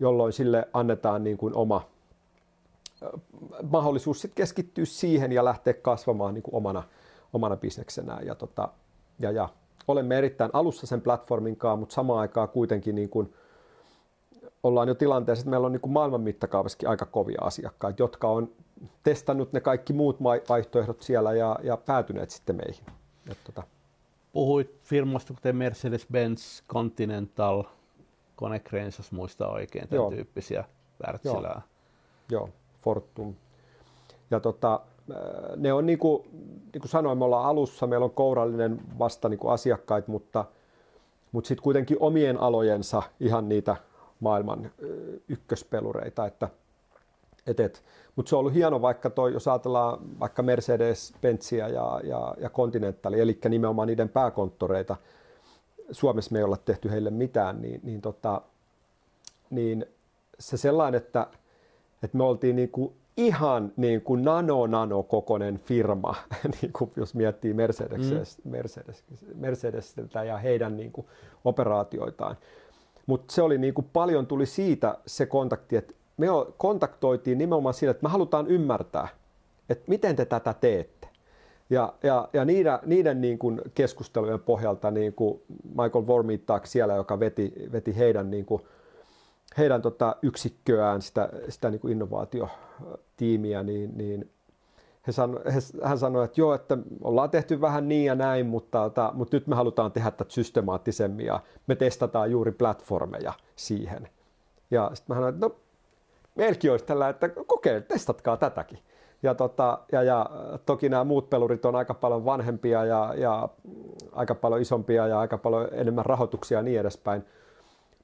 jolloin sille annetaan niin kuin oma mahdollisuus sitten keskittyä siihen ja lähteä kasvamaan niin kuin omana, omana bisneksenään. Ja, tota, ja, ja olemme erittäin alussa sen platformin kanssa, mutta samaan aikaan kuitenkin niin kuin ollaan jo tilanteessa, että meillä on niin kuin maailman mittakaavassakin aika kovia asiakkaita, jotka on testannut ne kaikki muut vaihtoehdot siellä ja, ja päätyneet sitten meihin. Et, tota. Puhuit firmasta kuten Mercedes-Benz, Continental, Konecranes, jos muistaa oikein, tämän Joo. tyyppisiä Wärtsilää. Joo. Joo, Fortum. Ja tota, ne on niin kuin, niin kuin sanoin, me ollaan alussa, meillä on kourallinen vasta niin kuin asiakkaita, mutta, mutta sitten kuitenkin omien alojensa ihan niitä maailman ykköspelureita. Että, et, et. Mutta se on ollut hieno vaikka toi, jos ajatellaan vaikka Mercedes-Benzia ja, ja, ja Continentali, eli nimenomaan niiden pääkonttoreita, Suomessa me ei olla tehty heille mitään, niin, niin, tota, niin se sellainen, että, että me oltiin niin kuin ihan niin kuin nano-nano kokoinen firma, *laughs* niin kuin jos miettii Mercedes, mm. Mercedes, Mercedesiltä ja heidän niin kuin operaatioitaan. Mutta se oli niin kuin paljon tuli siitä se kontakti, että me kontaktoitiin nimenomaan sillä, että me halutaan ymmärtää, että miten te tätä teette. Ja, ja, ja niiden, niiden niin kuin keskustelujen pohjalta niin kuin Michael Vormitak siellä, joka veti, veti heidän, niin kuin, heidän tota yksikköään, sitä, sitä niin kuin innovaatiotiimiä, niin, niin he sano, he, hän sanoi, että joo, että ollaan tehty vähän niin ja näin, mutta, ta, mutta nyt me halutaan tehdä tätä systemaattisemmin ja me testataan juuri platformeja siihen. Ja sitten mä sanoin, että no meilläkin olisi tällä, että kokeile, testatkaa tätäkin. Ja, tota, ja, ja toki nämä muut pelurit on aika paljon vanhempia ja, ja aika paljon isompia ja aika paljon enemmän rahoituksia ja niin edespäin.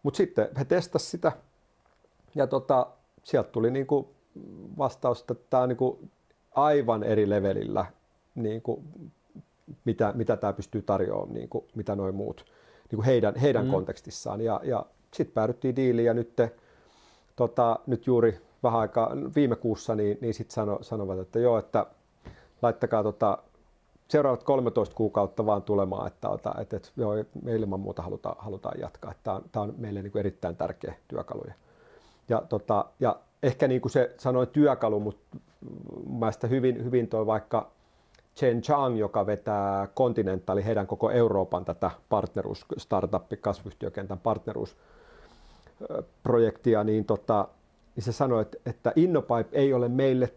Mutta sitten he testasivat sitä ja tota, sieltä tuli niinku vastaus, että tämä on niinku aivan eri levelillä, niin kuin, mitä, mitä tämä pystyy tarjoamaan, niin kuin, mitä noin muut niin kuin heidän, heidän mm. kontekstissaan. Ja, ja sitten päädyttiin diiliin ja nyt, te, tota, nyt juuri vähän aikaa viime kuussa niin, niin sitten sano, sanovat, että joo, että laittakaa tota seuraavat 13 kuukautta vaan tulemaan, että, että, että, että joo, me ilman muuta halutaan, halutaan jatkaa. Tämä on, tämä on meille niin kuin erittäin tärkeä työkalu. Ja, tota, ja ehkä niin kuin se sanoi työkalu, mutta mielestäni hyvin, hyvin toi vaikka Chen Chang, joka vetää Continental, heidän koko Euroopan tätä partneruus, startup kasvuyhtiökentän partneruusprojektia, niin, tota, niin se sanoi, että, että Innopipe ei ole meille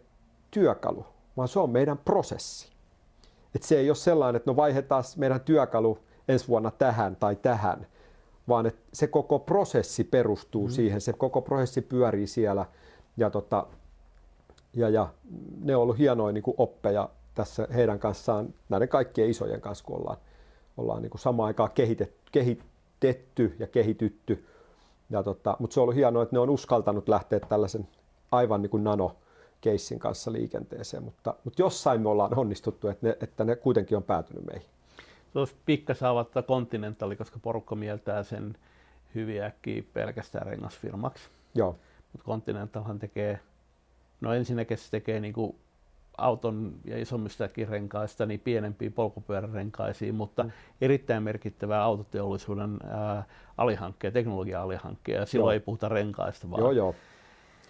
työkalu, vaan se on meidän prosessi. Et se ei ole sellainen, että no vaihdetaan meidän työkalu ensi vuonna tähän tai tähän, vaan että se koko prosessi perustuu mm. siihen, se koko prosessi pyörii siellä ja, tota, ja, ja ne on ollut hienoja niin kuin oppeja tässä heidän kanssaan, näiden kaikkien isojen kanssa, kun ollaan, ollaan niin kuin samaan aikaan kehitetty, kehitetty ja kehitytty. Ja tota, mutta se on ollut hienoa, että ne on uskaltanut lähteä tällaisen aivan niin kuin nano keissin kanssa liikenteeseen, mutta, mutta jossain me ollaan onnistuttu, että ne, että ne kuitenkin on päätynyt meihin. Se olisi pikkasen avata Continentali, koska porukka mieltää sen hyvin äkkiä pelkästään rengasfirmaksi. Joo. Mutta Continentalhan tekee, no ensinnäkin se tekee niin kuin auton ja isommistakin renkaista niin pienempiin polkupyörärenkaisiin, mutta mm. erittäin merkittävää autoteollisuuden ää, alihankkeen, teknologia-alihankkeen, ja silloin joo. ei puhuta renkaista vaan. Joo, joo.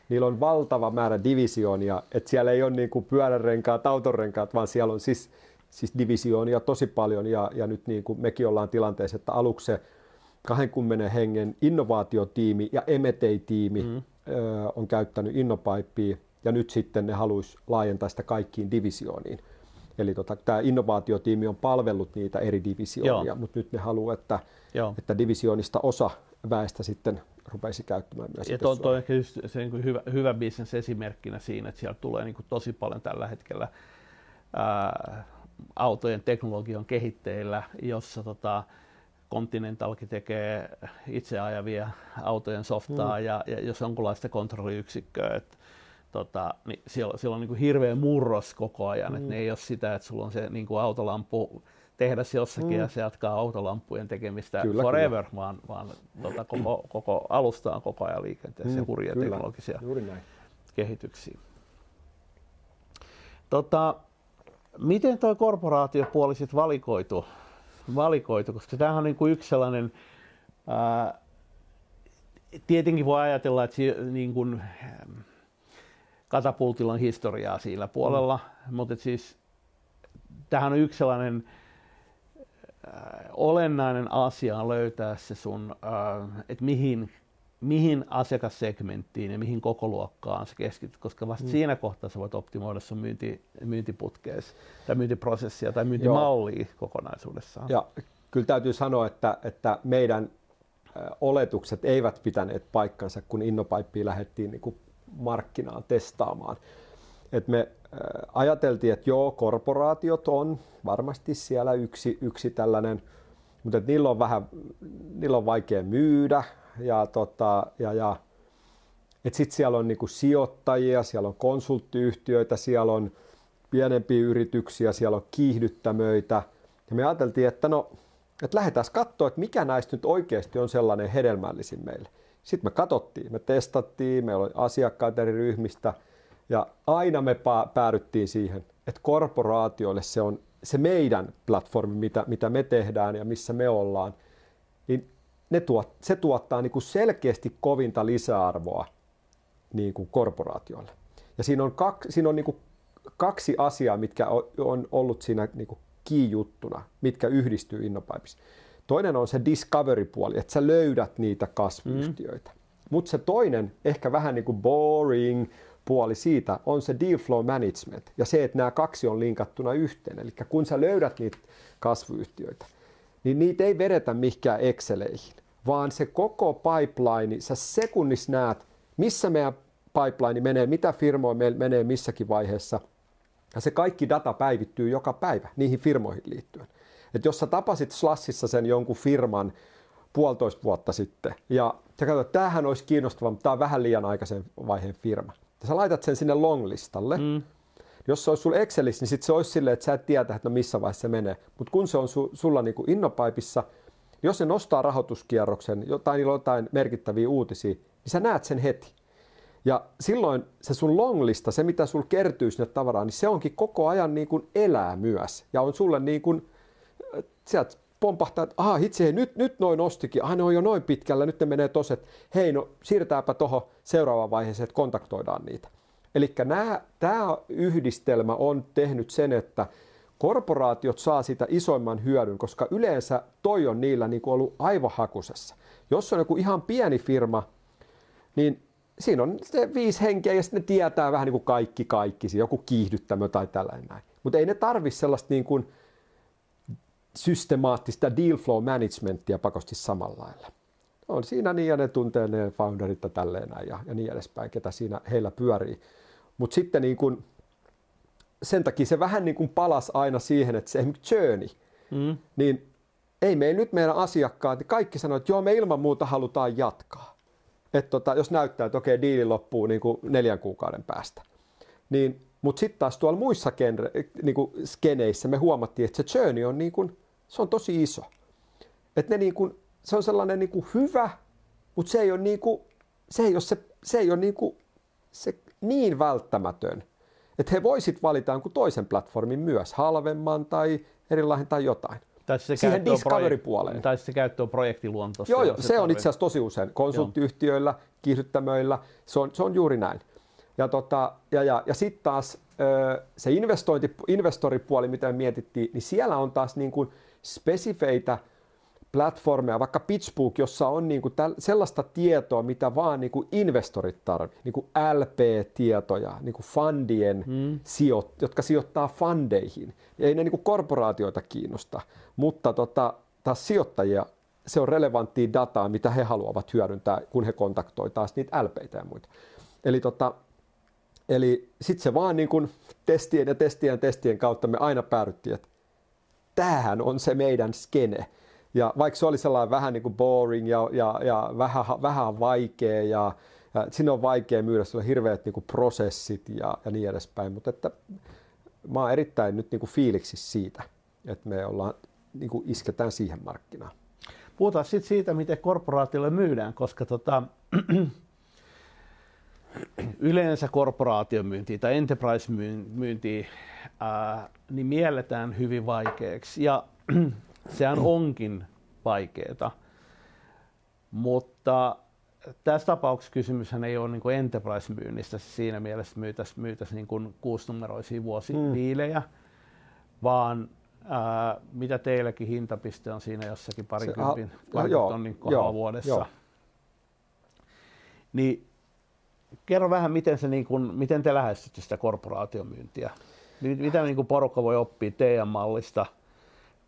Niillä on valtava määrä divisioonia, että siellä ei ole niin kuin pyörärenkaat, autorenkaat, vaan siellä on siis, siis divisioonia tosi paljon, ja, ja nyt niin kuin mekin ollaan tilanteessa, että aluksi se 20 hengen innovaatiotiimi ja M&A-tiimi mm. ö, on käyttänyt Innopipea, ja nyt sitten ne haluaisi laajentaa sitä kaikkiin divisiooniin. Eli tota, tämä innovaatiotiimi on palvellut niitä eri divisioonia, mutta nyt ne haluaa, että, että divisioonista osa väestä sitten rupeisi käyttämään myös. Ja tuo on ehkä just se niin kuin hyvä, hyvä business esimerkkinä siinä, että siellä tulee niin kuin tosi paljon tällä hetkellä ää, autojen teknologian kehitteillä, jossa tota, Continentalkin tekee itse ajavia autojen softaa mm. ja, ja jos jonkunlaista kontrolliyksikköä, että tota, niin siellä, siellä on niin kuin hirveä murros koko ajan, mm. että ne ei ole sitä, että sulla on se niin kuin autolampu tehdas jossakin mm. ja se jatkaa autolampujen tekemistä kyllä, forever, kyllä. vaan, vaan tota, koko, koko alusta on koko ajan liikenteessä mm, hurjia kyllä. teknologisia kehityksiä. Tota, miten tuo korporaatiopuoli sitten valikoitu, valikoitu, koska tämähän on niin kuin yksi sellainen, ää, tietenkin voi ajatella, että niin kuin, katapultilla on historiaa siinä puolella, mm. mutta siis tähän on yksi sellainen äh, olennainen asia on löytää se sun, äh, että mihin, mihin asiakassegmenttiin ja mihin koko luokkaan se keskityt, koska vasta mm. siinä kohtaa sä voit optimoida sun myynti, myyntiputkeessa tai myyntiprosessia tai myyntimallia Joo. kokonaisuudessaan. Ja kyllä täytyy sanoa, että, että meidän oletukset eivät pitäneet paikkansa, kun Innopipea lähdettiin niin markkinaan testaamaan. Et me ajateltiin, että joo, korporaatiot on varmasti siellä yksi, yksi tällainen, mutta niillä on vähän, niillä on vaikea myydä ja, tota, ja, ja sitten siellä on niinku sijoittajia, siellä on konsulttiyhtiöitä, siellä on pienempiä yrityksiä, siellä on kiihdyttämöitä. Ja me ajateltiin, että no, että lähdetään katsoa, että mikä näistä nyt oikeasti on sellainen hedelmällisin meille. Sitten me katsottiin, me testattiin, meillä oli asiakkaita eri ryhmistä ja aina me päädyttiin siihen, että korporaatioille se on se meidän platformi, mitä, mitä me tehdään ja missä me ollaan, niin ne tuot, se tuottaa niin kuin selkeästi kovinta lisäarvoa niin kuin korporaatioille. Ja siinä on, kaksi, siinä on niin kuin kaksi asiaa, mitkä on ollut siinä niin kuin kiijuttuna, mitkä yhdistyy Innopipes. Toinen on se discovery-puoli, että sä löydät niitä kasvuyhtiöitä. Mm. Mutta se toinen, ehkä vähän niin kuin boring puoli siitä, on se deal flow management ja se, että nämä kaksi on linkattuna yhteen. Eli kun sä löydät niitä kasvuyhtiöitä, niin niitä ei vedetä mihinkään Exceleihin, vaan se koko pipeline, sä sekunnissa näet, missä meidän pipeline menee, mitä firmoja meillä menee missäkin vaiheessa, ja se kaikki data päivittyy joka päivä niihin firmoihin liittyen. Että jos sä tapasit Slashissa sen jonkun firman puolitoista vuotta sitten ja sä katsot, että tämähän olisi kiinnostava, mutta tämä on vähän liian aikaisen vaiheen firma. Ja sä laitat sen sinne longlistalle. Mm. Jos se olisi sulla Excelissä, niin sit se olisi silleen, että sä et tiedä, että no missä vaiheessa se menee. Mutta kun se on su, sulla niin Innopipeissa, jos se nostaa rahoituskierroksen, tai niillä on jotain merkittäviä uutisia, niin sä näet sen heti. Ja silloin se sun longlista, se mitä sul kertyy sinne tavaraan, niin se onkin koko ajan niin kuin elää myös. Ja on sulle niin kuin, sieltä pompahtaa, että aha, itse hei, nyt, nyt noin ostikin, ah ne on jo noin pitkällä, nyt ne menee tos, että hei no siirretääpä tuohon seuraavaan vaiheeseen, että kontaktoidaan niitä. Eli tämä yhdistelmä on tehnyt sen, että korporaatiot saa sitä isoimman hyödyn, koska yleensä toi on niillä niin kuin ollut aivohakusessa. Jos on joku ihan pieni firma, niin siinä on se viisi henkeä ja sitten ne tietää vähän niin kuin kaikki kaikki, joku kiihdyttämö tai tällainen näin. Mutta ei ne tarvi sellaista niin kuin systemaattista deal flow managementia pakosti samalla lailla. On siinä niin ja ne tuntee ne founderit ja tälleen näin ja, ja niin edespäin, ketä siinä heillä pyörii. Mutta sitten niin kuin, sen takia se vähän niin kuin palas aina siihen, että se esimerkiksi journey, mm. niin ei meillä nyt meidän asiakkaat, niin kaikki sanoo, että joo me ilman muuta halutaan jatkaa. Että tota, jos näyttää, että okei, diili loppuu niin kuin neljän kuukauden päästä. Niin, mutta sitten taas tuolla muissa genre, niin kuin skeneissä me huomattiin, että se journey on, niin kuin, se on tosi iso. Että ne niin kuin, se on sellainen niin kuin hyvä, mutta se ei ole, niin kuin, se ei ole, se, se ei ole niin, kuin, se niin välttämätön, että he voisit valita jonkun toisen platformin myös, halvemman tai erilainen tai jotain. Tai se siihen Discovery-puoleen. Tai se käyttö on projektiluontoista. Joo, joo se, se on itse asiassa tosi usein. Konsulttiyhtiöillä, kiihdyttämöillä, se on, se on juuri näin. Ja, tota, ja, ja, ja sitten taas se investointi, investoripuoli, mitä me mietittiin, niin siellä on taas niin kuin spesifeitä – platformeja, vaikka PitchBook, jossa on niin kuin täl, sellaista tietoa, mitä vaan niin kuin investorit tarvitsevat, niin kuin LP-tietoja, niin kuin fundien, mm. sijo, jotka sijoittaa fundeihin. Ei ne niin kuin korporaatioita kiinnosta, mutta tota, taas sijoittajia, se on relevanttia dataa, mitä he haluavat hyödyntää, kun he kontaktoivat taas niitä LPitä ja muita. Eli, tota, eli sitten se vaan niin kuin testien ja testien ja testien kautta me aina päädyttiin, että tämähän on se meidän skene ja vaikka se oli sellainen vähän niin kuin boring ja, ja, ja vähän, vähän vaikea ja, ja sinne on vaikea myydä, se on hirveät niin kuin prosessit ja, ja niin edespäin, mutta että mä oon erittäin nyt niin kuin fiiliksissä siitä, että me ollaan, niin kuin isketään siihen markkinaan. Puhutaan sitten siitä, miten korporaatiolle myydään, koska tota, yleensä korporaatiomyyntiä tai enterprise-myyntiä ää, niin mielletään hyvin vaikeaksi. Ja *clears throat* sehän onkin vaikeaa. Mutta tässä tapauksessa kysymyshän ei ole niin enterprise-myynnistä siinä mielessä, myytäisiin myytäisi niin kuusinumeroisia vuosidiilejä, mm. vaan ää, mitä teilläkin hintapiste on siinä jossakin parikympin tonnin kohdalla vuodessa. Joo. Niin kerro vähän, miten, se niin kuin, miten te lähestytte sitä korporaatiomyyntiä? Mitä niin kuin porukka voi oppia teidän mallista –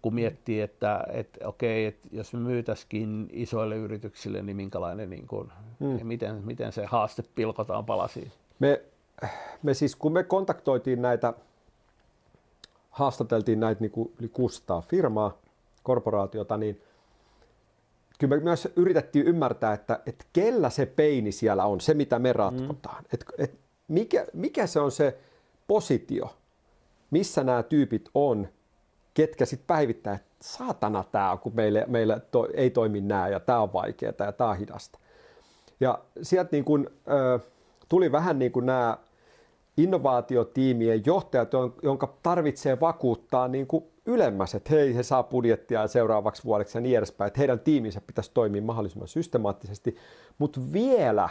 kun miettii, että, että okei, että jos me myytäisikin isoille yrityksille, niin minkälainen, niin kuin, hmm. miten, miten se haaste pilkotaan palasiin? Me, me siis, kun me kontaktoitiin näitä, haastateltiin näitä niin kuin yli 600 firmaa, korporaatiota, niin kyllä me myös yritettiin ymmärtää, että, että kellä se peini siellä on, se mitä me ratkotaan. Mm. Et, et mikä, mikä se on se positio, missä nämä tyypit on, ketkä sitten päivittää, että saatana tämä, kun meille, meille to, ei toimi nämä ja tämä on vaikeaa ja tämä on hidasta. Ja sieltä niin kun, ö, tuli vähän niin kuin nämä innovaatiotiimien johtajat, jonka tarvitsee vakuuttaa niin kuin ylemmäs, että hei, he saa budjettia seuraavaksi vuodeksi ja niin edespäin, että heidän tiiminsä pitäisi toimia mahdollisimman systemaattisesti, mutta vielä,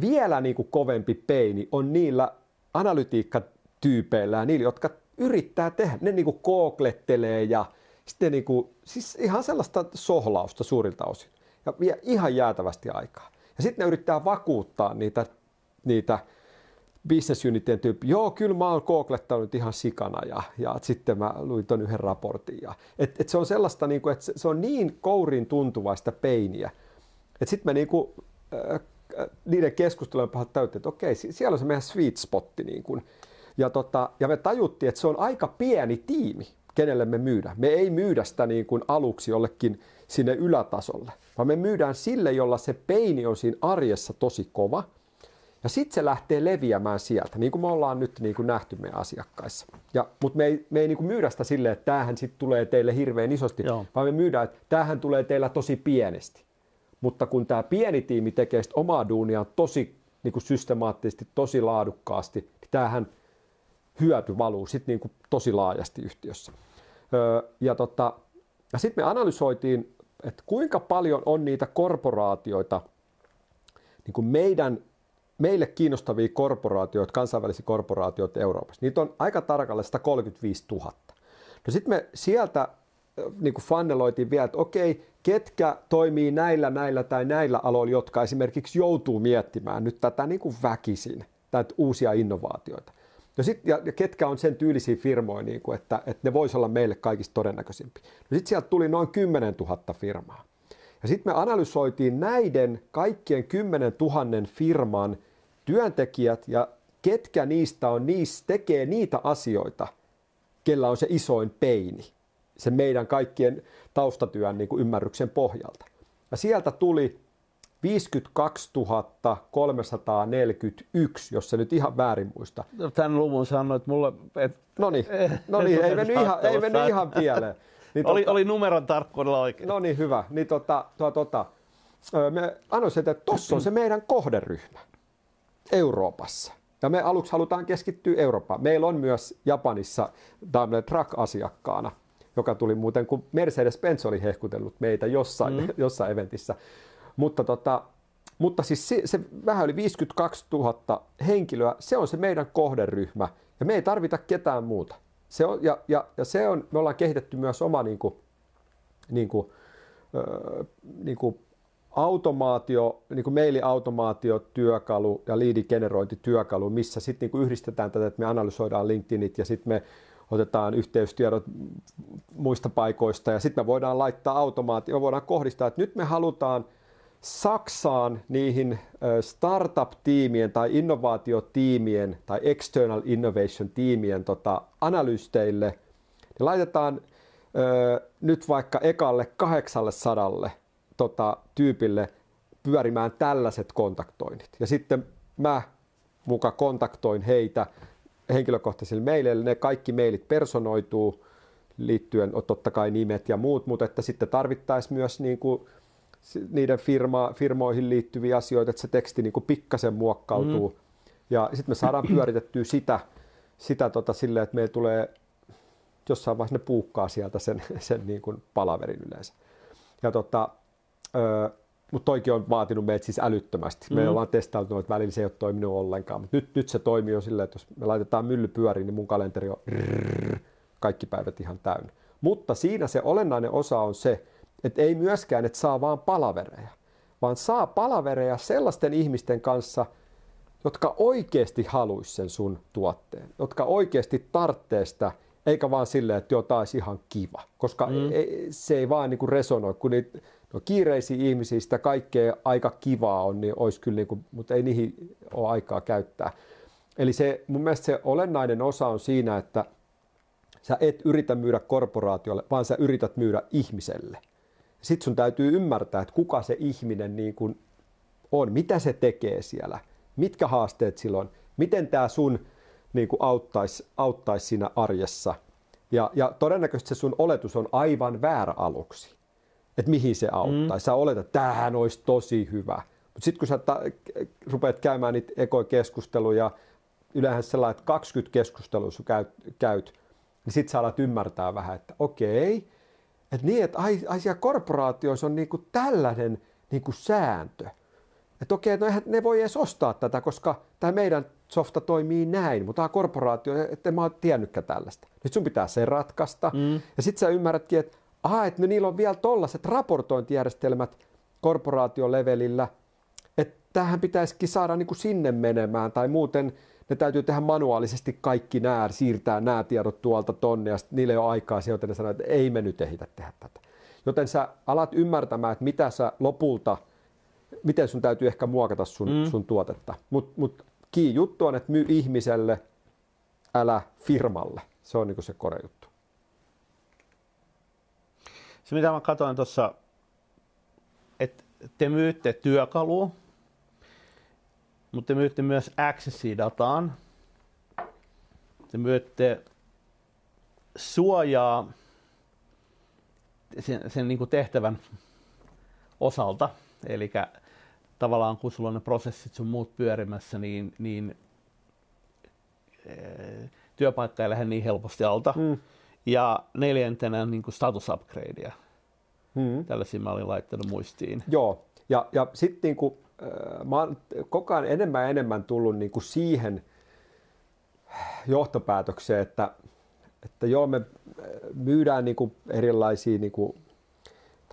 vielä niin kuin kovempi peini on niillä analytiikkatyypeillä ja niillä, jotka yrittää tehdä. Ne niinku kooklettelee ja sitten niinku, siis ihan sellaista sohlausta suurilta osin. Ja vie ihan jäätävästi aikaa. Ja sitten ne yrittää vakuuttaa niitä, niitä business unitien tyyppi, joo, kyllä mä oon kooklettanut ihan sikana ja, ja sitten mä luin ton yhden raportin. Ja, et, et se on sellaista, niinku, että se, se on niin kourin tuntuvaista peiniä, että sitten me niinku, äh, niiden keskustelujen pahat täytyy, että okei, siellä on se meidän sweet spotti, niin kuin, ja, tota, ja me tajuttiin, että se on aika pieni tiimi, kenelle me myydään. Me ei myydä sitä niin kuin aluksi jollekin sinne ylätasolle, vaan me myydään sille, jolla se peini on siinä arjessa tosi kova. Ja sitten se lähtee leviämään sieltä, niin kuin me ollaan nyt niin kuin nähty meidän asiakkaissa. Ja, mutta me ei, me ei niin kuin myydä sitä silleen, että tämähän sitten tulee teille hirveän isosti, Joo. vaan me myydään, että tämähän tulee teillä tosi pienesti. Mutta kun tämä pieni tiimi tekee omaa duunia tosi niin kuin systemaattisesti, tosi laadukkaasti, niin tämähän hyöty valuu sitten niin kuin tosi laajasti yhtiössä. Öö, ja tota, ja sitten me analysoitiin, että kuinka paljon on niitä korporaatioita, niin kuin meidän, meille kiinnostavia korporaatioita, kansainvälisiä korporaatioita Euroopassa. Niitä on aika tarkalleen 135 000. No sitten me sieltä niin kuin fanneloitiin vielä, että okei, ketkä toimii näillä, näillä tai näillä aloilla, jotka esimerkiksi joutuu miettimään nyt tätä niin kuin väkisin, näitä uusia innovaatioita. No sit, ja, ja ketkä on sen tyylisiä firmoja, niin kuin, että, että ne voisi olla meille kaikista todennäköisimpiä. No sitten sieltä tuli noin 10 000 firmaa. Ja sitten me analysoitiin näiden kaikkien 10 000 firman työntekijät ja ketkä niistä on, niistä tekee niitä asioita, kellä on se isoin peini, se meidän kaikkien taustatyön niin kuin ymmärryksen pohjalta. Ja sieltä tuli 52 341, jos se nyt ihan väärin muista. No, tämän luvun sanoit mulle, että... No niin, *laughs* no niin ei mennyt ihan, ei mennyt ihan pieleen. Niin oli, tota, oli numeron tarkkuudella oikein. No niin, hyvä. Niin tota, tota, tota, me anoisin, että tuossa on se meidän kohderyhmä Euroopassa. Ja me aluksi halutaan keskittyä Eurooppaan. Meillä on myös Japanissa Daimler Truck-asiakkaana, joka tuli muuten, kun Mercedes-Benz oli hehkutellut meitä jossain, mm. *laughs* jossain eventissä. Mutta, tota, mutta siis se, se vähän yli 52 000 henkilöä, se on se meidän kohderyhmä. Ja me ei tarvita ketään muuta. Se on, ja, ja, ja se on, me ollaan kehitetty myös oma niin kuin, niin kuin, öö, niin kuin automaatio, niin kuin mailiautomaatiotyökalu ja liidigenerointityökalu, missä sitten niin yhdistetään tätä, että me analysoidaan LinkedInit ja sitten me otetaan yhteystiedot muista paikoista ja sitten me voidaan laittaa automaatio, voidaan kohdistaa, että nyt me halutaan Saksaan niihin startup-tiimien tai innovaatiotiimien tai external innovation-tiimien tota, analysteille, niin laitetaan ö, nyt vaikka ekalle 800 tota, tyypille pyörimään tällaiset kontaktoinnit. Ja sitten mä muka kontaktoin heitä henkilökohtaisille maileille. Ne kaikki mailit personoituu liittyen totta kai nimet ja muut, mutta että sitten tarvittaisiin myös niin kuin niiden firma, firmoihin liittyviä asioita, että se teksti niin kuin pikkasen muokkautuu. Mm. Ja sitten me saadaan pyöritettyä sitä, sitä tota silleen, että meillä tulee jossain vaiheessa ne puukkaa sieltä sen, sen niin kuin palaverin yleensä. Ja tota, mutta toikin on vaatinut meitä siis älyttömästi. Me mm. ollaan testailtu, että välillä se ei ole toiminut ollenkaan. Mutta nyt, nyt se toimii jo silleen, että jos me laitetaan mylly pyöriin, niin mun kalenteri on rrr, kaikki päivät ihan täynnä. Mutta siinä se olennainen osa on se, että ei myöskään, että saa vaan palavereja, vaan saa palavereja sellaisten ihmisten kanssa, jotka oikeasti haluaisi sen sun tuotteen, jotka oikeasti tarvitsee sitä, eikä vaan silleen, että joo, taisi ihan kiva, koska mm. ei, se ei vaan niinku resonoi, kun niitä no, kiireisiä ihmisiä, sitä kaikkea aika kivaa on, niin olisi kyllä, niinku, mutta ei niihin ole aikaa käyttää. Eli se, mun mielestä se olennainen osa on siinä, että sä et yritä myydä korporaatiolle, vaan sä yrität myydä ihmiselle sitten sun täytyy ymmärtää, että kuka se ihminen niin kuin on, mitä se tekee siellä, mitkä haasteet silloin, miten tämä sun niin kuin auttaisi, auttaisi siinä arjessa. Ja, ja todennäköisesti se sun oletus on aivan väärä aluksi, että mihin se auttaa. Mm. Sä oletat, että tämähän olisi tosi hyvä. Mutta sitten kun sä ta- rupeat käymään niitä ekokeskusteluja, yleensä sellainen, että 20 keskustelua käyt, käyt niin sitten sä alat ymmärtää vähän, että okei, että niin, että ai, ai siellä korporaatioissa on niinku tällainen niinku sääntö. Että okei, no ne voi edes ostaa tätä, koska tämä meidän softa toimii näin, mutta tämä korporaatio, että en mä ole tiennytkään tällaista. Nyt sun pitää se ratkaista. Mm. Ja sitten sä ymmärrätkin, että aha, että no niillä on vielä tollaset raportointijärjestelmät korporaatiolevelillä, että tähän pitäisikin saada niin kuin sinne menemään tai muuten ne täytyy tehdä manuaalisesti kaikki nämä, siirtää nämä tiedot tuolta tonne ja niille ei ole aikaa se, joten ne sanoo, että ei me nyt ehitä tehdä tätä. Joten sä alat ymmärtämään, että mitä sä lopulta, miten sun täytyy ehkä muokata sun, mm. sun tuotetta. Mutta mut, key juttu on, että myy ihmiselle, älä firmalle. Se on niinku se kore juttu. Se mitä mä katsoin tuossa, että te myytte työkalua, mutta te myytte myös accessi-dataan. Te myytte suojaa sen, sen niin kuin tehtävän osalta, eli tavallaan kun sulla on ne prosessit sun muut pyörimässä, niin, niin työpaikka ei lähde niin helposti alta. Mm. Ja neljäntenä niin kuin status upgradea. Mm. Tällaisia mä olin laittanut muistiin. Joo, ja, ja sitten niin kuin, äh, mä oon koko ajan enemmän ja enemmän tullut niin kuin siihen johtopäätökseen, että, että joo, me äh, myydään niin kuin erilaisia, niin kuin,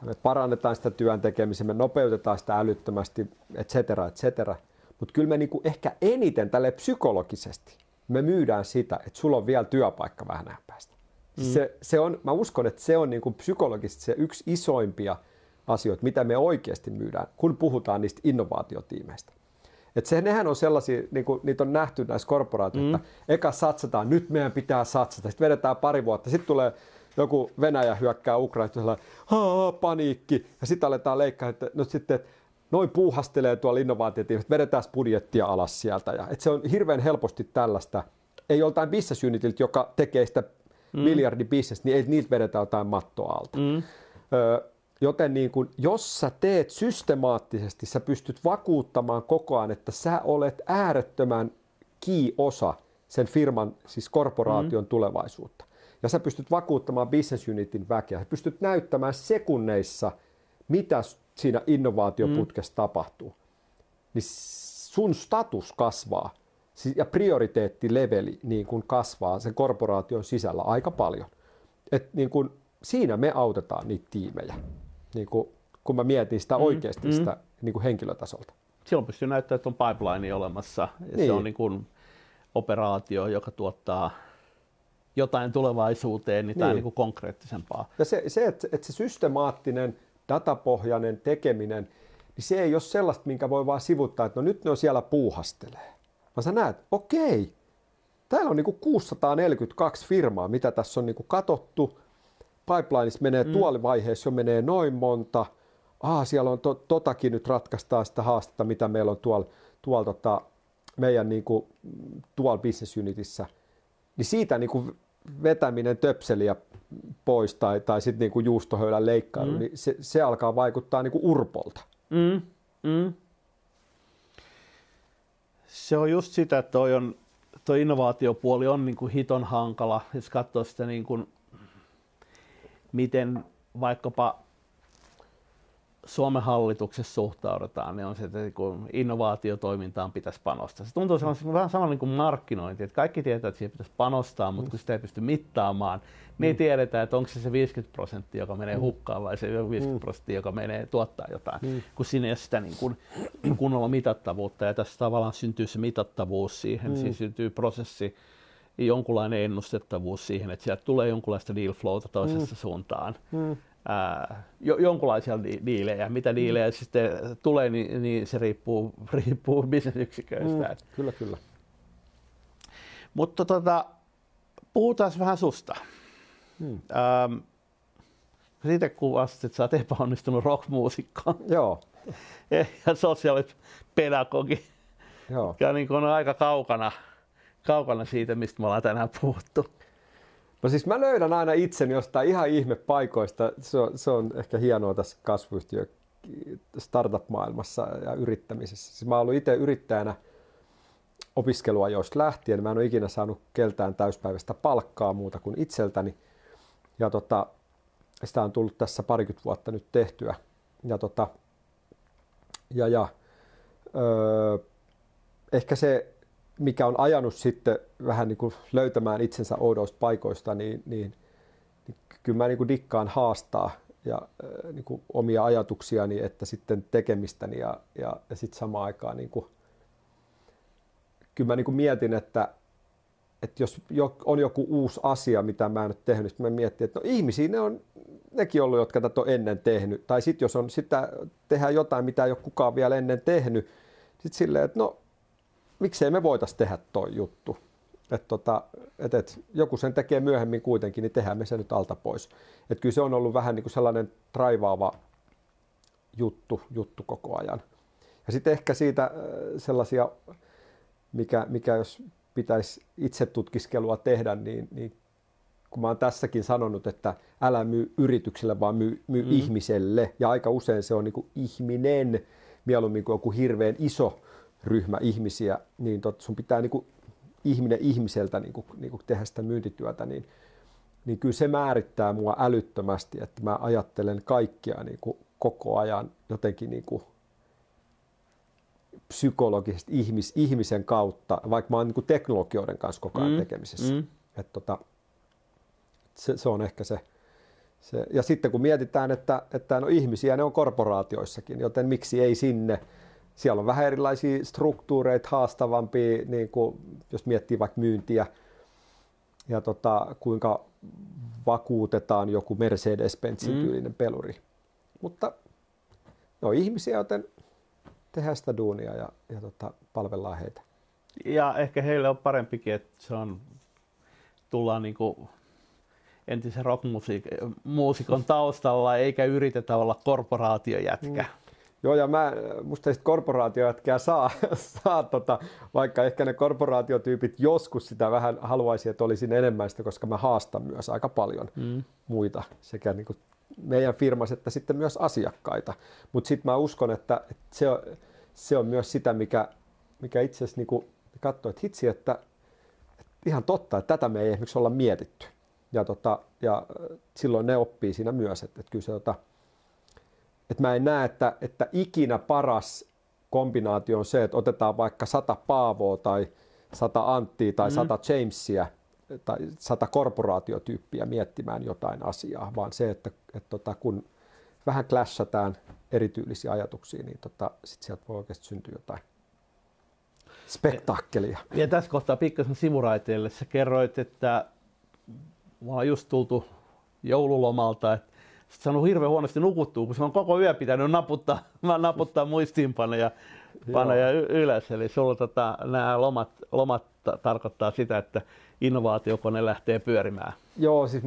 me parannetaan sitä työn tekemistä, me nopeutetaan sitä älyttömästi, et cetera, et cetera. Mutta kyllä me niin kuin ehkä eniten tälle psykologisesti me myydään sitä, että sulla on vielä työpaikka vähän päästä. Mm. Se, se on, mä uskon, että se on niin kuin psykologisesti se yksi isoimpia asioita, mitä me oikeasti myydään, kun puhutaan niistä innovaatiotiimeistä. Et se, nehän on sellaisia, niin kuin, niitä on nähty näissä korporaatioissa, mm. että eka satsataan, nyt meidän pitää satsata, sitten vedetään pari vuotta, sitten tulee joku Venäjä hyökkää Ukrainasta, paniikki, ja sitten aletaan leikkaa, että no sitten, että noin puuhastelee tuolla innovaatiotiimistä, vedetään budjettia alas sieltä. Ja, että se on hirveän helposti tällaista. Ei joltain business unitilta, joka tekee sitä mm. miljardi business, niin niiltä vedetä jotain mattoa alta. Mm. Ö, joten niin kun, jos sä teet systemaattisesti, sä pystyt vakuuttamaan koko ajan, että sä olet äärettömän key-osa sen firman, siis korporaation mm. tulevaisuutta. Ja sä pystyt vakuuttamaan business unitin väkeä. Sä pystyt näyttämään sekunneissa, mitä siinä innovaatioputkessa mm. tapahtuu, niin sun status kasvaa ja prioriteettileveli niin kuin kasvaa sen korporaation sisällä aika paljon. Et niin kuin, siinä me autetaan niitä tiimejä, niin kuin, kun mä mietin sitä mm. oikeasti mm. sitä niin kuin henkilötasolta. Silloin pystyy näyttämään, että on pipeline olemassa ja niin. se on niin kuin operaatio, joka tuottaa jotain tulevaisuuteen, niin, niin. tämä on niin kuin konkreettisempaa. Ja se, se että, että se systemaattinen datapohjainen tekeminen, niin se ei ole sellaista, minkä voi vaan sivuttaa, että no nyt ne on siellä puuhastelee. Vaan sä näet, okei, täällä on niinku 642 firmaa, mitä tässä on niinku katottu. Pipelineissa menee mm. tuolla vaiheessa jo menee noin monta. Ah, siellä on to, totakin nyt ratkaistaan sitä haastetta, mitä meillä on tuolla, tuolla tota, meidän niinku, tuolla business unitissä. Niin siitä niinku vetäminen töpseliä pois tai, tai sitten niinku juustohöylän leikkailu, mm. niin se, se alkaa vaikuttaa niinku urpolta. Mm. Mm. Se on just sitä, että toi, on, toi innovaatiopuoli on niinku hiton hankala, jos katsoo sitä niinku, miten vaikkapa Suomen hallituksessa suhtaudutaan, niin on se, että kun innovaatiotoimintaan pitäisi panostaa. Se tuntuu vähän samalla niin kuin markkinointi, että kaikki tietää, että siihen pitäisi panostaa, mutta kun sitä ei pysty mittaamaan, niin ei mm. tiedetä, että onko se se 50 prosenttia, joka menee mm. hukkaan vai se 50 mm. prosenttia, joka menee tuottaa jotain, mm. kun siinä ei ole sitä niin kuin, kunnolla mitattavuutta ja tässä tavallaan syntyy se mitattavuus siihen, mm. siis syntyy prosessi, jonkunlainen ennustettavuus siihen, että sieltä tulee jonkunlaista deal flowta toisessa mm. suuntaan. Mm ää, jo, jonkunlaisia diilejä. Mitä diilejä mm. sitten tulee, niin, niin se riippuu, riippuu bisnesyksiköistä. Mm, kyllä, kyllä. Mutta tota, puhutaan vähän susta. Mm. Ähm, siitä kuvasit, että sä oot epäonnistunut rockmuusikko. Joo. *laughs* ja sosiaalipedagogi. Joo. Ja niin on aika kaukana, kaukana siitä, mistä me ollaan tänään puhuttu. No siis mä löydän aina itseni jostain ihan ihme paikoista. Se on, se on ehkä hienoa tässä kasvuyhtiö startup-maailmassa ja yrittämisessä. Siis mä oon ollut itse yrittäjänä opiskelua jos lähtien. Mä en ole ikinä saanut keltään täyspäiväistä palkkaa muuta kuin itseltäni. Ja tota, sitä on tullut tässä parikymmentä vuotta nyt tehtyä. Ja, tota, ja, ja öö, ehkä se mikä on ajanut sitten vähän niin kuin löytämään itsensä oudoista paikoista, niin, niin, niin kyllä mä niin kuin dikkaan haastaa ja äh, niin kuin omia ajatuksiani, että sitten tekemistäni ja, ja, ja sitten samaan aikaan niin kuin, kyllä mä niin kuin mietin, että, että jos on joku uusi asia, mitä mä en ole tehnyt, niin mä mietin, että no ihmisiä ne on nekin ollut, jotka tätä on ennen tehnyt. Tai sitten jos on sitä, tehdään jotain, mitä ei ole kukaan vielä ennen tehnyt, sitten silleen, että no miksei me voitaisiin tehdä toi juttu. Et tota, et, et, joku sen tekee myöhemmin kuitenkin, niin tehdään me se nyt alta pois. Et kyllä se on ollut vähän niin kuin sellainen traivaava juttu, juttu koko ajan. Ja sitten ehkä siitä äh, sellaisia, mikä, mikä jos pitäisi itse tutkiskelua tehdä, niin, niin kun mä oon tässäkin sanonut, että älä myy yritykselle, vaan myy, myy mm. ihmiselle. Ja aika usein se on niin kuin ihminen, mieluummin kuin joku hirveän iso ryhmä ihmisiä, niin tot, sun pitää niin kuin ihminen ihmiseltä niin kuin, niin kuin tehdä sitä myyntityötä, niin, niin kyllä se määrittää mua älyttömästi, että mä ajattelen kaikkia niin kuin koko ajan jotenkin niin kuin psykologisesti ihmis, ihmisen kautta, vaikka mä oon niin teknologioiden kanssa koko ajan mm, tekemisissä. Mm. Et tota, se, se on ehkä se, se. Ja sitten kun mietitään, että, että no ihmisiä ne on korporaatioissakin, joten miksi ei sinne. Siellä on vähän erilaisia struktuureita, haastavampia, niin kuin, jos miettii vaikka myyntiä ja tota, kuinka vakuutetaan joku Mercedes-Benzin mm. tyylinen peluri. Mutta no ihmisiä, joten tehdään sitä duunia ja, ja tota, palvellaan heitä. Ja ehkä heille on parempikin, että se on, tullaan niin kuin entisen rockmuusikon taustalla, eikä yritetä olla korporaatiojätkä. Mm. Joo, ja mä, musta ei korporaatiojätkää saa, *laughs* saa tota, vaikka ehkä ne korporaatiotyypit joskus sitä vähän haluaisi, että olisin enemmän sitä, koska mä haastan myös aika paljon mm. muita sekä niin kuin meidän firmassa että sitten myös asiakkaita. Mutta sitten mä uskon, että, että se, on, se on myös sitä, mikä, mikä itse asiassa niin katsoo, että hitsi, että, että ihan totta, että tätä me ei esimerkiksi olla mietitty. Ja, tota, ja silloin ne oppii siinä myös, että, että kyllä se, tota, että mä en näe, että, että ikinä paras kombinaatio on se, että otetaan vaikka sata Paavoa tai sata Anttia tai mm. sata Jamesia – tai sata korporaatiotyyppiä miettimään jotain asiaa, vaan se, että, että tota, kun vähän clashataan erityylisiä ajatuksia, niin tota, sit sieltä voi oikeasti syntyä jotain spektaakkelia. Ja, ja tässä kohtaa pikkasen sivuraiteille. Sä kerroit, että mä oon just tultu joululomalta, että saanut hirveän huonosti nukuttua, kun se on koko yö pitänyt naputtaa, *laughs* naputtaa muistiinpanoja panoja ylös. Eli sulla tota, nämä lomat, lomat tarkoittaa sitä, että innovaatiokone lähtee pyörimään. Joo, siis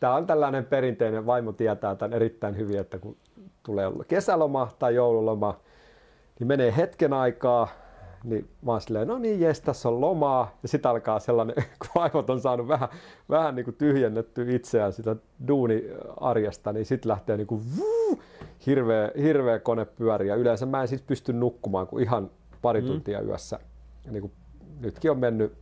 tämä on tällainen perinteinen, vaimo tietää tämän erittäin hyvin, että kun tulee kesäloma tai joululoma, niin menee hetken aikaa, niin mä oon silleen, no niin jes, tässä on lomaa. Ja sitten alkaa sellainen, *laughs* kun vaimot on saanut vähän, vähän niin kuin tyhjennettyä itseään sitä duuniarjesta, niin sitten lähtee niin kuin vuu, hirveä, hirveä kone pyöriä. Yleensä mä en siis pysty nukkumaan kuin ihan pari mm. tuntia yössä. Ja niin kuin nytkin on mennyt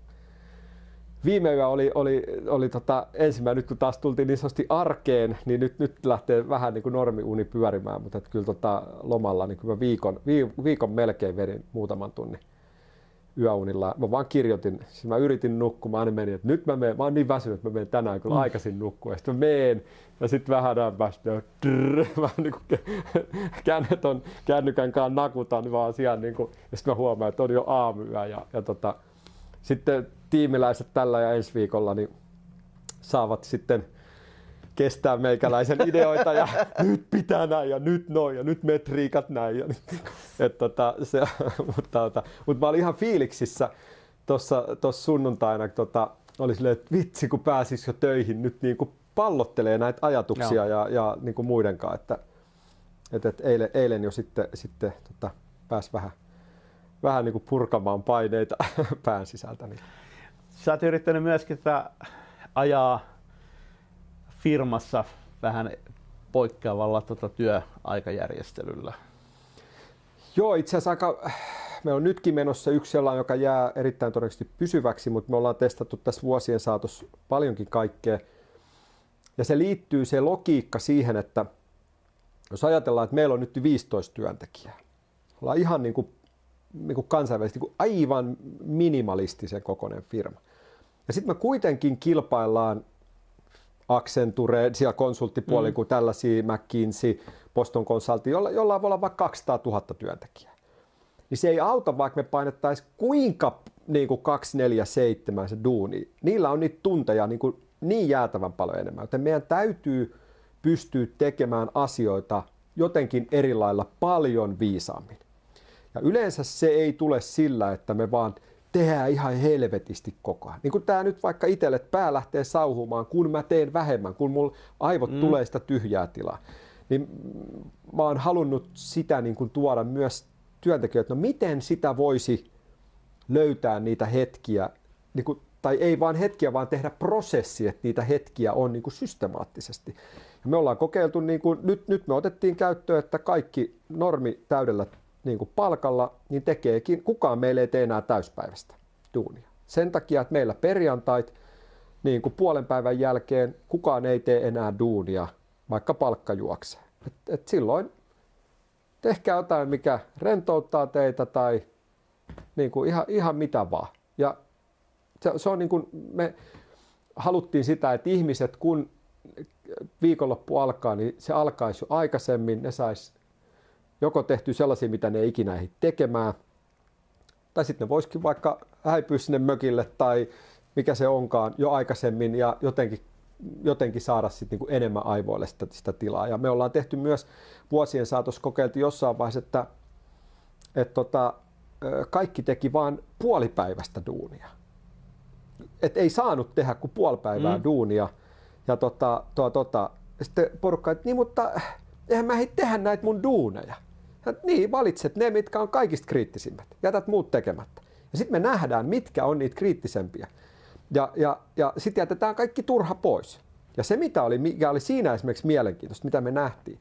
viime yö oli, oli, oli tota, ensimmäinen, nyt kun taas tultiin niin sanotusti arkeen, niin nyt, nyt lähtee vähän niin kuin normiuni pyörimään, mutta että kyllä tota, lomalla niin kyllä viikon, viikon melkein vedin muutaman tunnin yöunilla. Mä vaan kirjoitin, siis mä yritin nukkumaan, niin meni, että nyt mä menen, mä oon niin väsynyt, että mä menen tänään kyllä mm. aikaisin nukkua. Ja sitten mä menen, ja sitten vähän ajan päästä, *laughs* vähän niin kuin kännet kännykän kanssa nakutan vaan siellä, niin kuin, ja sitten mä huomaan, että on jo aamuyö. Ja, ja tota, sitten tiimiläiset tällä ja ensi viikolla niin saavat sitten kestää meikäläisen *laughs* ideoita ja nyt pitää näin ja nyt noin ja nyt metriikat näin. Ja, et, tota, se, mutta, tota, mutta mä olin ihan fiiliksissä tuossa sunnuntaina, tota, oli silleen, että vitsi kun pääsis jo töihin, nyt niin kuin pallottelee näitä ajatuksia Joo. ja, ja niin kuin muidenkaan, että et, et eilen, eilen jo sitten, sitten tota, pääsi vähän, vähän niin kuin purkamaan paineita *laughs* pään sisältä. Niin. Sä oot yrittänyt myöskin ajaa firmassa vähän poikkeavalla tota työaikajärjestelyllä. Joo, itse asiassa aika, me on nytkin menossa yksi sellainen, joka jää erittäin todennäköisesti pysyväksi, mutta me ollaan testattu tässä vuosien saatossa paljonkin kaikkea. Ja se liittyy se logiikka siihen, että jos ajatellaan, että meillä on nyt 15 työntekijää, ollaan ihan niin kuin, niin kuin kansainvälisesti niin kuin aivan minimalistisen kokoinen firma. Ja sitten me kuitenkin kilpaillaan Accenture, siellä konsulttipuoli mm. kuin tällaisia, McKinsey, Boston Consulting, jolla, jolla voi olla vaikka 200 000 työntekijää. Niin se ei auta, vaikka me painettaisiin kuinka niin kuin 247 se duuni. Niillä on niitä tunteja niin, kuin niin jäätävän paljon enemmän, joten meidän täytyy pystyä tekemään asioita jotenkin eri lailla paljon viisaammin. Ja yleensä se ei tule sillä, että me vaan tehdään ihan helvetisti koko ajan. Niin kuin tämä nyt vaikka itselle, että pää lähtee sauhumaan, kun mä teen vähemmän, kun mulla aivot mm. tulee sitä tyhjää tilaa. Niin mä oon halunnut sitä niin kuin tuoda myös työntekijöille, no miten sitä voisi löytää niitä hetkiä, niin kuin, tai ei vaan hetkiä, vaan tehdä prosessi, että niitä hetkiä on niin kuin systemaattisesti. Ja me ollaan kokeiltu, niin kuin, nyt, nyt me otettiin käyttöön, että kaikki normi täydellä niin kuin palkalla, niin tekeekin, kukaan meille ei tee enää täyspäivästä duunia. Sen takia, että meillä perjantait niin kuin puolen päivän jälkeen kukaan ei tee enää duunia, vaikka palkka juoksee. Et, et silloin tehkää jotain, mikä rentouttaa teitä tai niin kuin ihan, ihan mitä vaan. Ja se, se on niin kuin me haluttiin sitä, että ihmiset kun viikonloppu alkaa, niin se alkaisi jo aikaisemmin, ne sais joko tehty sellaisia, mitä ne ei ikinä ehdi tekemään, tai sitten ne voisikin vaikka häipyä sinne mökille tai mikä se onkaan jo aikaisemmin ja jotenkin, jotenkin saada sitten niin enemmän aivoille sitä, sitä tilaa. Ja me ollaan tehty myös vuosien saatossa kokeiltu jossain vaiheessa, että, että tota, kaikki teki vain puolipäivästä duunia. Et ei saanut tehdä kuin puolipäivää mm. duunia. Ja tota, tota, tota, sitten porukka, että niin mutta eihän mä hei tehdä näitä mun duuneja. Ja niin, valitset ne, mitkä on kaikista kriittisimmät. Jätät muut tekemättä. Ja sitten me nähdään, mitkä on niitä kriittisempiä. Ja, ja, ja sitten jätetään kaikki turha pois. Ja se, mitä oli, mikä oli siinä esimerkiksi mielenkiintoista, mitä me nähtiin,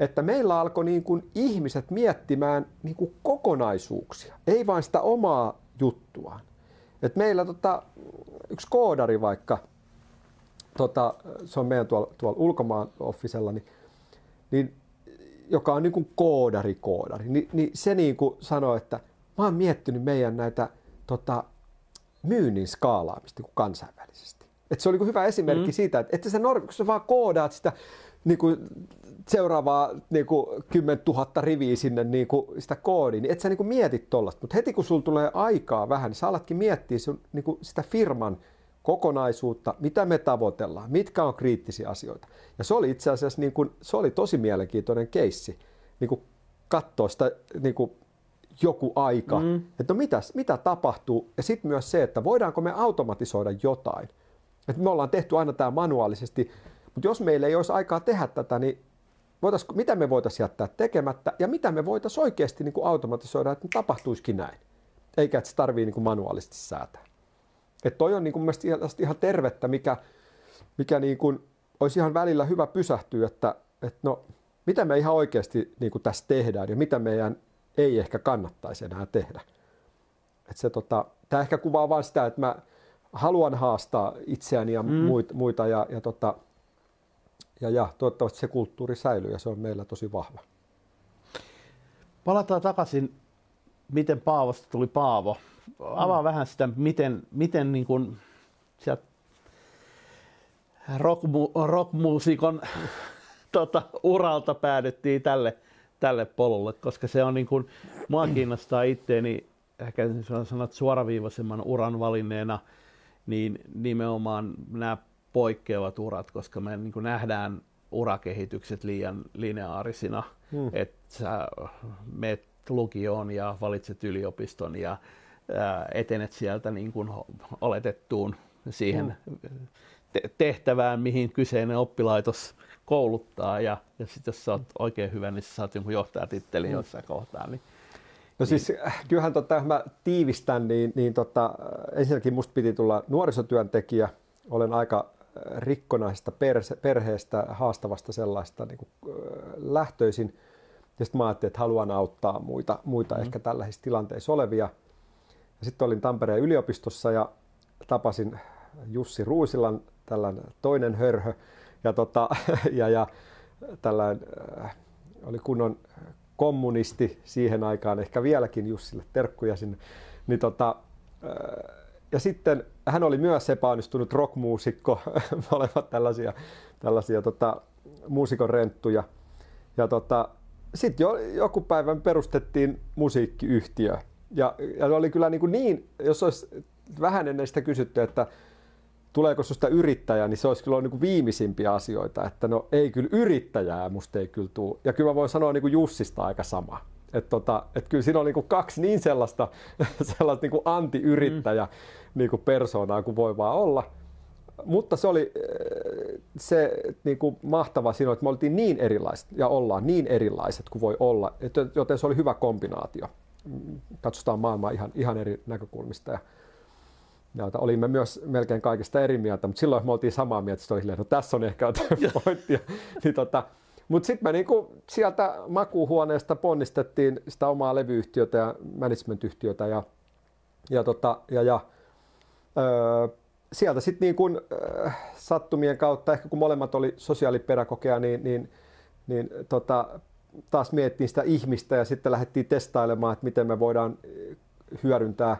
että meillä alkoi niin kuin ihmiset miettimään niin kuin kokonaisuuksia, ei vain sitä omaa juttuaan. Et meillä tota, yksi koodari vaikka, tota, se on meidän tuolla, tuolla ulkomaan offisella, niin, niin, joka on niin kuin koodari koodari, niin, niin se niin kuin sanoi, että mä oon miettinyt meidän näitä tota, myynnin skaalaamista niin kansainvälisesti. Et se oli niin hyvä esimerkki mm. siitä, että, että sä, kun sä vaan koodaat sitä niin kuin seuraavaa niin kuin 10 000 riviä sinne niin kuin sitä koodia, niin et sä niin kuin mietit tollasta. Mutta heti kun sulla tulee aikaa vähän, niin sä alatkin miettiä sun, niin kuin sitä firman kokonaisuutta, mitä me tavoitellaan, mitkä on kriittisiä asioita. Ja se oli itse asiassa niin kuin, se oli tosi mielenkiintoinen keissi, niin kuin katsoa sitä niin kuin joku aika, mm. että no mitäs, mitä tapahtuu. Ja sitten myös se, että voidaanko me automatisoida jotain. että me ollaan tehty aina tämä manuaalisesti, mutta jos meillä ei olisi aikaa tehdä tätä, niin mitä me voitaisiin jättää tekemättä ja mitä me voitaisiin oikeasti niin kuin automatisoida, että tapahtuisikin näin. Eikä että se tarvii niin kuin manuaalisesti säätää. Että toi on niin kuin mielestäni ihan tervettä, mikä, mikä niin kuin olisi ihan välillä hyvä pysähtyä, että, että no, mitä me ihan oikeasti niin kuin tässä tehdään ja mitä meidän ei ehkä kannattaisi enää tehdä. Että se, tota, tämä ehkä kuvaa vain sitä, että mä haluan haastaa itseäni ja mm. muita ja, ja tota, ja, ja toivottavasti se kulttuuri säilyy ja se on meillä tosi vahva. Palataan takaisin, miten Paavosta tuli Paavo. Avaa mm. vähän sitä, miten, miten niin kuin sieltä rockmu- rockmuusikon *laughs* tota, uralta päädyttiin tälle, tälle polulle, koska se on niin kuin, mua kiinnostaa itteeni ehkä sanot suoraviivaisemman uran valinneena, niin nimenomaan nämä poikkeavat urat, koska me niin kuin nähdään urakehitykset liian lineaarisina, hmm. että sä meet lukioon ja valitset yliopiston ja etenet sieltä niin kuin oletettuun siihen te- tehtävään, mihin kyseinen oppilaitos kouluttaa ja, ja sitten jos sä oot oikein hyvä, niin sä saat jonkun johtajatittelin hmm. jossain kohtaa. Niin, No siis äh, kyllähän tota, mä tiivistän, niin, niin tota, ensinnäkin musta piti tulla nuorisotyöntekijä. Olen aika rikkonaisesta perheestä, haastavasta sellaista niin kuin, lähtöisin. Ja sitten mä ajattelin, että haluan auttaa muita, muita mm. ehkä tällaisissa tilanteissa olevia. Sitten olin Tampereen yliopistossa ja tapasin Jussi Ruusilan, tällainen toinen hörhö. Ja, tota, *laughs* ja, ja tällainen äh, oli kunnon kommunisti siihen aikaan, ehkä vieläkin Jussille terkkuja sinne. Niin tota, äh, ja sitten hän oli myös epäonnistunut rockmuusikko, *laughs* molemmat tällaisia, tällaisia tota, muusikon renttuja. Ja tota, sitten jo, joku päivän perustettiin musiikkiyhtiö. Ja, ja oli kyllä niin, kuin niin, jos olisi vähän ennen sitä kysytty, että tuleeko sinusta yrittäjä, niin se olisi kyllä niin kuin viimeisimpiä asioita, että no ei kyllä yrittäjää musta ei kyllä tule. Ja kyllä mä voin sanoa niin kuin Jussista aika sama. Että tota, et kyllä siinä on niin kuin kaksi niin sellaista, *laughs* sellaista niin kuin anti-yrittäjä mm. niin kuin persoonaa kuin voi vaan olla. Mutta se oli äh, se niin kuin mahtava siinä, että me oltiin niin erilaiset ja ollaan niin erilaiset kuin voi olla, joten se oli hyvä kombinaatio. Katsotaan maailmaa ihan, ihan eri näkökulmista. Ja, ja olimme myös melkein kaikista eri mieltä, mutta silloin me oltiin samaa mieltä, että oli no tässä on ehkä jotain pointtia. *laughs* niin tota, Mutta sitten me niinku sieltä makuuhuoneesta ponnistettiin sitä omaa levyyhtiötä ja managementyhtiötä ja, ja, tota, ja, ja öö, sieltä sitten niin kun, äh, sattumien kautta, ehkä kun molemmat oli sosiaalipedagogia, niin, niin, niin tota, taas miettiin sitä ihmistä ja sitten lähdettiin testailemaan, että miten me voidaan hyödyntää,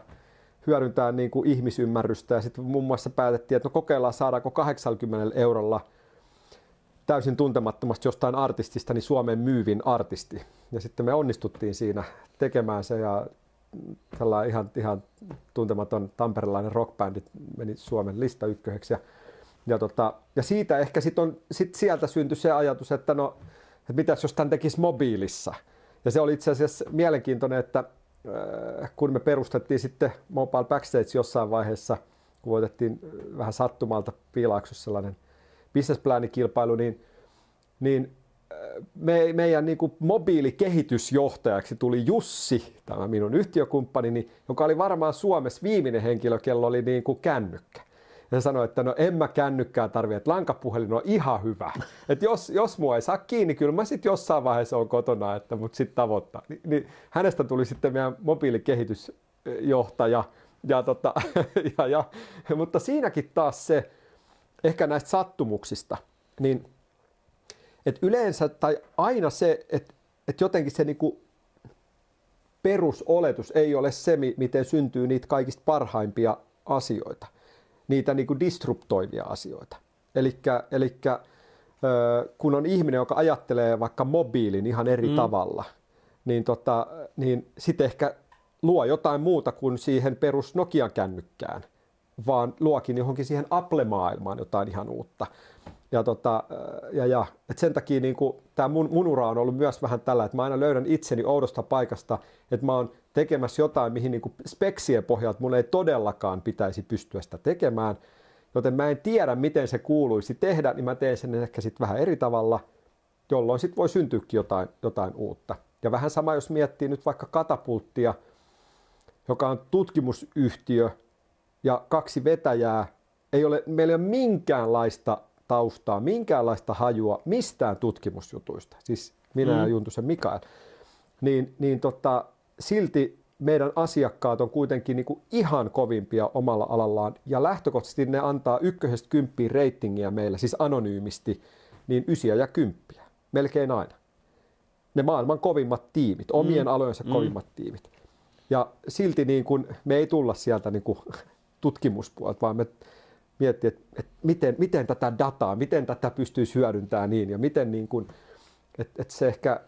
hyödyntää niin kuin ihmisymmärrystä. Ja sitten muun muassa päätettiin, että no kokeillaan saadaanko 80 eurolla täysin tuntemattomasti jostain artistista niin Suomen myyvin artisti. Ja sitten me onnistuttiin siinä tekemään se ja tällainen ihan, ihan tuntematon tamperelainen rockbändi meni Suomen lista ykköseksi. Ja, ja, tota, ja siitä ehkä sit on, sit sieltä syntyi se ajatus, että no, että mitäs jos tämän tekisi mobiilissa. Ja se oli itse asiassa mielenkiintoinen, että äh, kun me perustettiin sitten Mobile Backstage jossain vaiheessa, kun voitettiin vähän sattumalta piilaaksossa sellainen businessplänikilpailu, niin, niin me, meidän niin kuin mobiilikehitysjohtajaksi tuli Jussi, tämä minun yhtiökumppanini, joka oli varmaan Suomessa viimeinen henkilö, kello oli niin kuin kännykkä. Ja sanoi, että no en mä kännykkää tarvitse, että lankapuhelin on ihan hyvä. *laughs* Että jos, jos mua ei saa kiinni, kyllä mä sitten jossain vaiheessa on kotona, että mut sitten tavoittaa. Ni, niin hänestä tuli sitten meidän mobiilikehitysjohtaja. Ja tota, *laughs* ja, ja, mutta siinäkin taas se, ehkä näistä sattumuksista, niin että yleensä tai aina se, että, että jotenkin se niinku perusoletus ei ole se, miten syntyy niitä kaikista parhaimpia asioita, niitä niinku disruptoivia asioita. Eli kun on ihminen, joka ajattelee vaikka mobiilin ihan eri mm. tavalla, niin, tota, niin sitten ehkä luo jotain muuta kuin siihen perus Nokian kännykkään, vaan luokin johonkin siihen Apple-maailmaan jotain ihan uutta ja, tota, ja, ja et sen takia niin tämä mun, mun ura on ollut myös vähän tällä, että mä aina löydän itseni oudosta paikasta, että mä oon tekemässä jotain, mihin niin kuin speksien pohjalta mun ei todellakaan pitäisi pystyä sitä tekemään, joten mä en tiedä, miten se kuuluisi tehdä, niin mä teen sen ehkä sitten vähän eri tavalla, jolloin sitten voi syntyäkin jotain, jotain uutta. Ja vähän sama, jos miettii nyt vaikka katapulttia, joka on tutkimusyhtiö ja kaksi vetäjää, ei ole, meillä ei ole minkäänlaista taustaa, minkäänlaista hajua mistään tutkimusjutuista, siis minä mm. ja Juntusen Mikael, niin, niin tota, silti meidän asiakkaat on kuitenkin niin kuin ihan kovimpia omalla alallaan ja lähtökohtaisesti ne antaa ykkösestä kymppiin reitingiä meille, siis anonyymisti, niin ysiä ja kymppiä, melkein aina. Ne maailman kovimmat tiimit, omien mm. alojensa mm. kovimmat tiimit. Ja silti niin kuin, me ei tulla sieltä *laughs* niin kuin tutkimuspuolta, vaan me miettiä, että, että miten, miten tätä dataa, miten tätä pystyisi hyödyntämään niin ja miten niin kuin, että, että se ehkä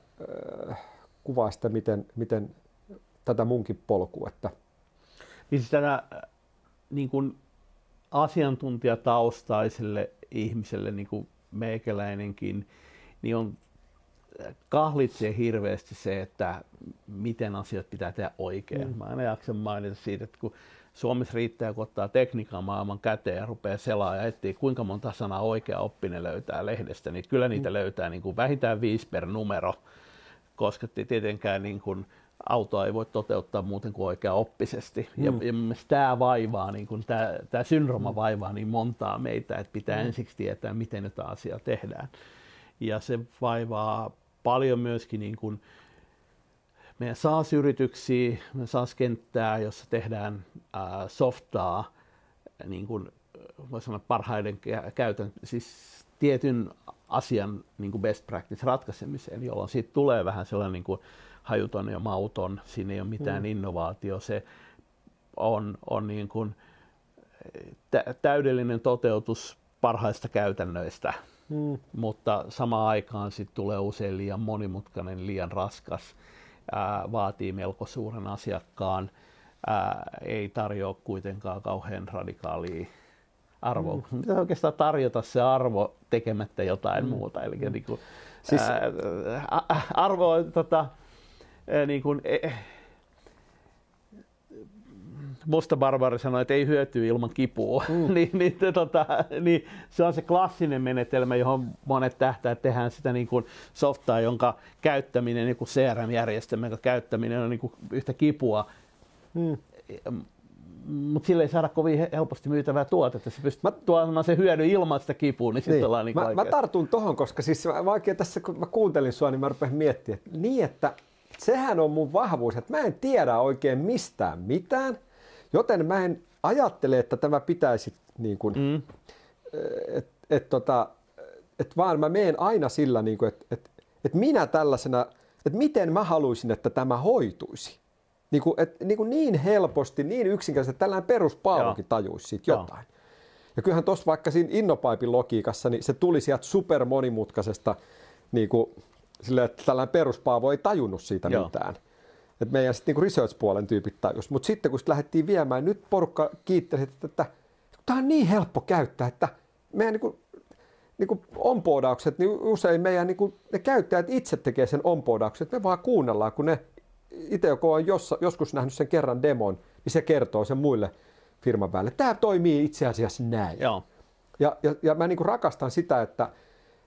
äh, kuvaa sitä, miten, miten tätä munkin polkua. Että. Niin siis tätä äh, niin kuin asiantuntijataustaiselle ihmiselle, niin kuin meikäläinenkin, niin on äh, kahlitsee hirveästi se, että miten asiat pitää tehdä oikein. Mm. Mä aina jaksan mainita siitä, että kun Suomessa riittää, kun ottaa tekniikan maailman käteen ja rupeaa selaa ja etsii, kuinka monta sanaa oikea oppinen löytää lehdestä, niin kyllä niitä mm. löytää niin kuin vähintään viisi per numero, koska tietenkään niin kuin autoa ei voi toteuttaa muuten kuin oikea oppisesti. Mm. Ja, ja tämä vaivaa, niin kuin, tämä, tämä syndrooma mm. vaivaa niin montaa meitä, että pitää mm. ensiksi tietää, miten tätä asiaa tehdään. Ja se vaivaa paljon myöskin niin kuin, meidän SaaS-yrityksiä, SaaS-kenttää, jossa tehdään ää, softaa, niin kuin voi sanoa parhaiden käytön, siis tietyn asian niin kuin best practice ratkaisemiseen, jolloin siitä tulee vähän sellainen niin kuin hajuton ja mauton, siinä ei ole mitään mm. innovaatio, se on, on niin kuin täydellinen toteutus parhaista käytännöistä, mm. mutta samaan aikaan sitten tulee usein liian monimutkainen, liian raskas, vaatii melko suuren asiakkaan, ei tarjoa kuitenkaan kauhean radikaalia arvoa. Mm. Mitä oikeastaan tarjota se arvo tekemättä jotain mm. muuta. Eli mm. niin kuin, siis... ää, arvo tota, niin kuin, e, Musta Barbari sanoi, että ei hyötyä ilman kipua. Mm. *laughs* niin, niin, tota, niin, se on se klassinen menetelmä, johon monet tähtää, että tehdään sitä niin kuin softaa, jonka käyttäminen, niin kuin CRM-järjestelmä, jonka käyttäminen on niin kuin yhtä kipua. Mm. mutta sille ei saada kovin helposti myytävää tuotetta. Se pystyy mä, tuomaan se hyödy ilman sitä kipua, niin, niin. sitten ollaan niin mä, mä, tartun tohon, koska siis vaikea tässä, kun mä kuuntelin sua, niin mä rupesin miettimään, että niin, että sehän on mun vahvuus, että mä en tiedä oikein mistään mitään, joten mä en ajattele, että tämä pitäisi niin kuin, mm. että et, tota, et vaan mä menen aina sillä, niin kuin, että et, et minä tällaisena, että miten mä haluaisin, että tämä hoituisi. Niin, kuin, et, niin, kuin niin helposti, niin yksinkertaisesti, että tällainen peruspaalukin tajuisi siitä jotain. Joo. Ja kyllähän tuossa vaikka siinä Innopaipin logiikassa, niin se tuli sieltä supermonimutkaisesta, niin kuin, sille, että tällainen peruspaavo ei tajunnut siitä Joo. mitään. Et meidän sitten niin research-puolen tyypit tajus. Mutta sitten kun sit lähdettiin viemään, nyt porukka kiitteli, että, että, että tämä on niin helppo käyttää, että meidän niin kuin, niin kuin onboardaukset, niin usein meidän niin kuin, ne käyttäjät itse tekee sen onboardauksen, me vaan kuunnellaan, kun ne itse joko on jos, joskus nähnyt sen kerran demon, niin se kertoo sen muille firman päälle. Tämä toimii itse asiassa näin. Joo. Ja, ja, ja mä niin kuin rakastan sitä, että,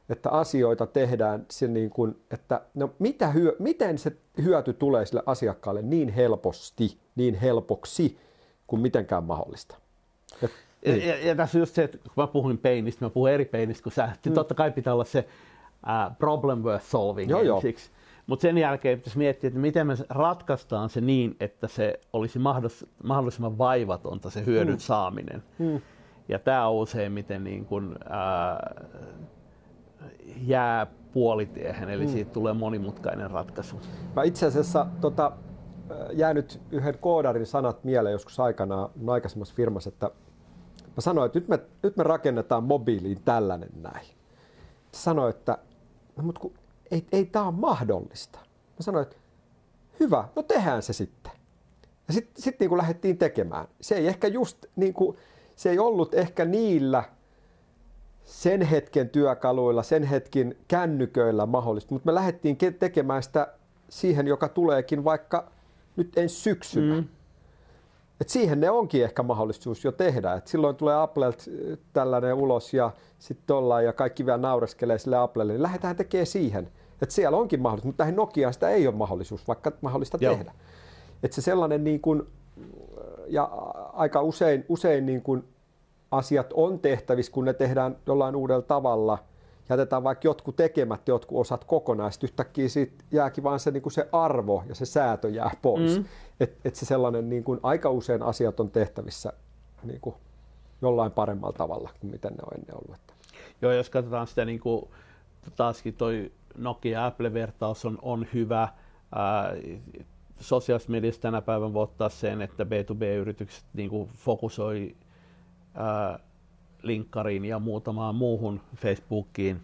että asioita tehdään, se niin kuin, että no mitä hyö, miten se hyöty tulee sille asiakkaalle niin helposti, niin helpoksi kuin mitenkään mahdollista. Ja, niin. ja, ja tässä just se, että kun mä puhuin peinistä, mä puhun eri peinistä kuin sä. Mm. Totta kai pitää olla se uh, problem worth solving joo, ensiksi. Mutta sen jälkeen pitäisi miettiä, että miten me ratkaistaan se niin, että se olisi mahdollisimman vaivatonta se hyödyn mm. saaminen. Mm. Ja tämä on useimmiten niin kun, ää, jää puolitiehen, eli mm. siitä tulee monimutkainen ratkaisu. Mä itse asiassa tota, jäänyt yhden koodarin sanat mieleen joskus aikanaan aikaisemmassa firmassa, että mä sanoin, että nyt me, nyt me rakennetaan mobiiliin tällainen näin. Se sanoi, että no, mutta kun ei, ei tämä ole mahdollista. Mä sanoin, että hyvä, no tehdään se sitten. Ja sitten sit niin lähdettiin tekemään. Se ei ehkä just niin kuin, se ei ollut ehkä niillä sen hetken työkaluilla, sen hetken kännyköillä mahdollista, mutta me lähdettiin tekemään sitä siihen, joka tuleekin vaikka nyt ensi syksynä. Mm. Et siihen ne onkin ehkä mahdollisuus jo tehdä. Et silloin tulee Applelt tällainen ulos ja sitten ollaan ja kaikki vielä naureskelee sille Applelle, niin lähdetään tekemään siihen. Et siellä onkin mahdollisuus, mutta tähän Nokiaan sitä ei ole mahdollisuus, vaikka mahdollista Joo. tehdä. Et se sellainen niin kuin, ja aika usein, usein niin kuin asiat on tehtävissä, kun ne tehdään jollain uudella tavalla, jätetään vaikka jotkut tekemättä jotkut osat kokonaan, sitten yhtäkkiä siitä jääkin vaan se, niin kuin se arvo ja se säätö jää pois. Mm. Että et se sellainen, niin kuin, aika usein asiat on tehtävissä niin kuin, jollain paremmalla tavalla kuin miten ne on ennen ollut. Joo, jos katsotaan sitä niin kuin, taaskin toi Nokia Apple-vertaus on, on hyvä. sosiaalisessa mediassa tänä päivänä voi ottaa sen, että B2B-yritykset niin kuin fokusoi ää, linkkariin ja muutamaan muuhun Facebookiin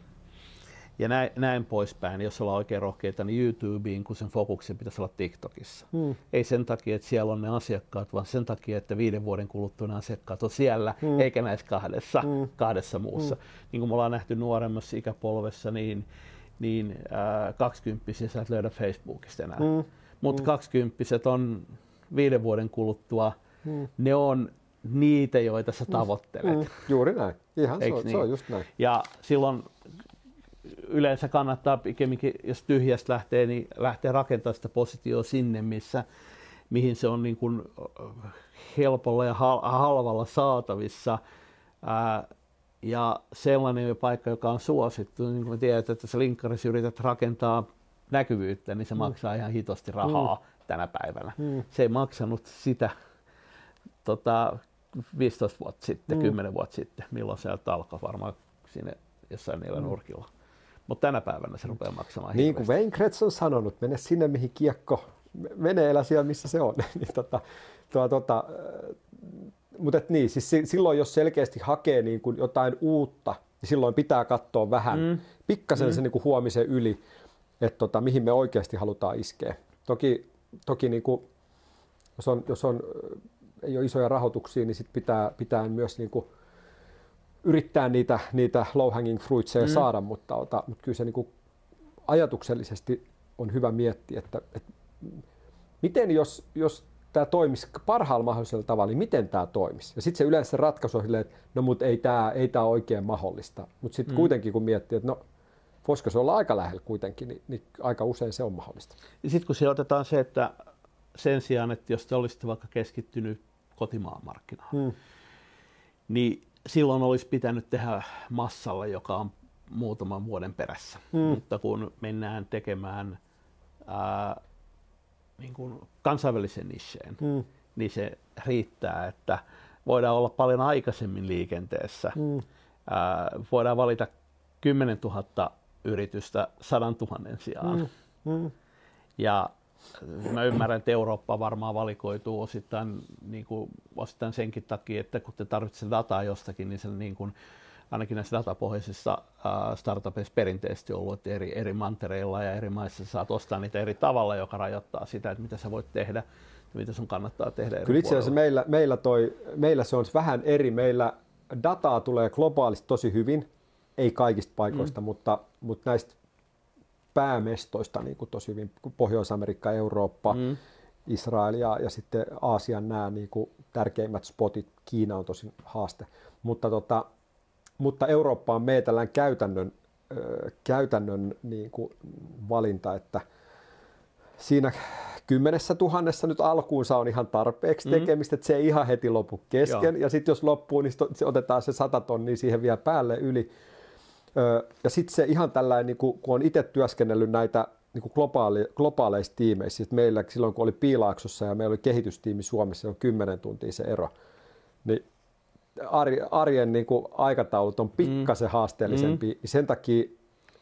ja näin, näin poispäin. Jos ollaan oikein rohkeita, niin YouTubeen, kun sen fokuksen pitäisi olla TikTokissa. Hmm. Ei sen takia, että siellä on ne asiakkaat, vaan sen takia, että viiden vuoden kuluttua ne asiakkaat on siellä, hmm. eikä näissä kahdessa, hmm. kahdessa muussa. Hmm. Niin kuin me ollaan nähty nuoremmassa ikäpolvessa, niin niin äh, 20 sä et löydä Facebookista enää. Mm. Mutta mm. 20 on viiden vuoden kuluttua, mm. ne on niitä, joita sä mm. tavoittelet. Mm. Juuri näin. Ihan se on, niin? se on just näin. Ja silloin yleensä kannattaa pikemminkin, jos tyhjästä lähtee, niin lähtee rakentamaan sitä positioa sinne, missä, mihin se on niin kuin helpolla ja halvalla saatavissa. Ää, ja sellainen paikka, joka on suosittu, niin kuin tiedät, että sä linkkarissa yrität rakentaa näkyvyyttä, niin se mm. maksaa ihan hitosti rahaa mm. tänä päivänä. Mm. Se ei maksanut sitä tota, 15 vuotta sitten, mm. 10 vuotta sitten, milloin se alkoi varmaan sinne jossain niillä mm. nurkilla. Mutta tänä päivänä se rupeaa maksamaan Niin kuin Wayne Kretz on sanonut, mene sinne mihin kiekko menee elä siellä missä se on. *laughs* niin tota, tuo, tota, mutta niin, siis silloin jos selkeästi hakee niin kuin jotain uutta, niin silloin pitää katsoa vähän, mm. pikkasen mm. se niin kuin huomisen yli, että tota, mihin me oikeasti halutaan iskeä. Toki, toki niin kuin, jos, on, jos on, ei ole isoja rahoituksia, niin sit pitää, pitää myös niin kuin yrittää niitä, niitä low hanging fruitseja mm. saada, mutta, ota, mutta kyllä se niin kuin ajatuksellisesti on hyvä miettiä, että, että miten jos, jos tämä toimisi parhaalla mahdollisella tavalla, niin miten tämä toimisi? Ja sitten se yleensä se ratkaisu on silleen, että no mutta ei tämä ei tää oikein mahdollista. Mutta sitten mm. kuitenkin kun miettii, että no voisiko se olla aika lähellä kuitenkin, niin, niin aika usein se on mahdollista. Ja sitten kun otetaan se, että sen sijaan, että jos te olisitte vaikka keskittynyt kotimaan markkinaan. Hmm. Niin silloin olisi pitänyt tehdä massalla, joka on muutaman vuoden perässä. Hmm. Mutta kun mennään tekemään ää, niin kuin kansainvälisen nisheen, hmm. niin se riittää, että voidaan olla paljon aikaisemmin liikenteessä. Hmm. Ää, voidaan valita 10 000 yritystä 100 000 sijaan. Hmm. Hmm. Ja mä ymmärrän, että Eurooppa varmaan valikoituu osittain, niin kuin, osittain senkin takia, että kun te tarvitsette dataa jostakin, niin se niin kuin, ainakin näissä datapohjaisissa startupeissa perinteisesti ollut, että eri, eri mantereilla ja eri maissa saat ostaa niitä eri tavalla, joka rajoittaa sitä, että mitä sä voit tehdä ja mitä sun kannattaa tehdä Kyllä itse asiassa meillä, meillä, toi, meillä se on vähän eri. Meillä dataa tulee globaalisti tosi hyvin, ei kaikista paikoista, mm. mutta, mutta näistä päämestoista niin kuin tosi hyvin, Pohjois-Amerikka, Eurooppa, mm. Israel ja, ja sitten Aasian nämä niin kuin tärkeimmät spotit, Kiina on tosi haaste. Mutta, tota, mutta Eurooppa on tällainen käytännön, äh, käytännön niin kuin valinta, että siinä kymmenessä tuhannessa nyt alkuunsa on ihan tarpeeksi mm. tekemistä, että se ei ihan heti lopu kesken. Joo. Ja sitten jos loppuu, niin sit otetaan se sata tonnia siihen vielä päälle yli. Ja sitten se ihan tällainen, niin kun on itse työskennellyt näitä niin globaali, globaaleissa tiimeissä, että meillä silloin kun oli Piilaaksossa ja meillä oli kehitystiimi Suomessa, on 10 tuntia se ero, niin arjen niin kuin aikataulut on pikkasen mm. haasteellisempi. Mm. Sen takia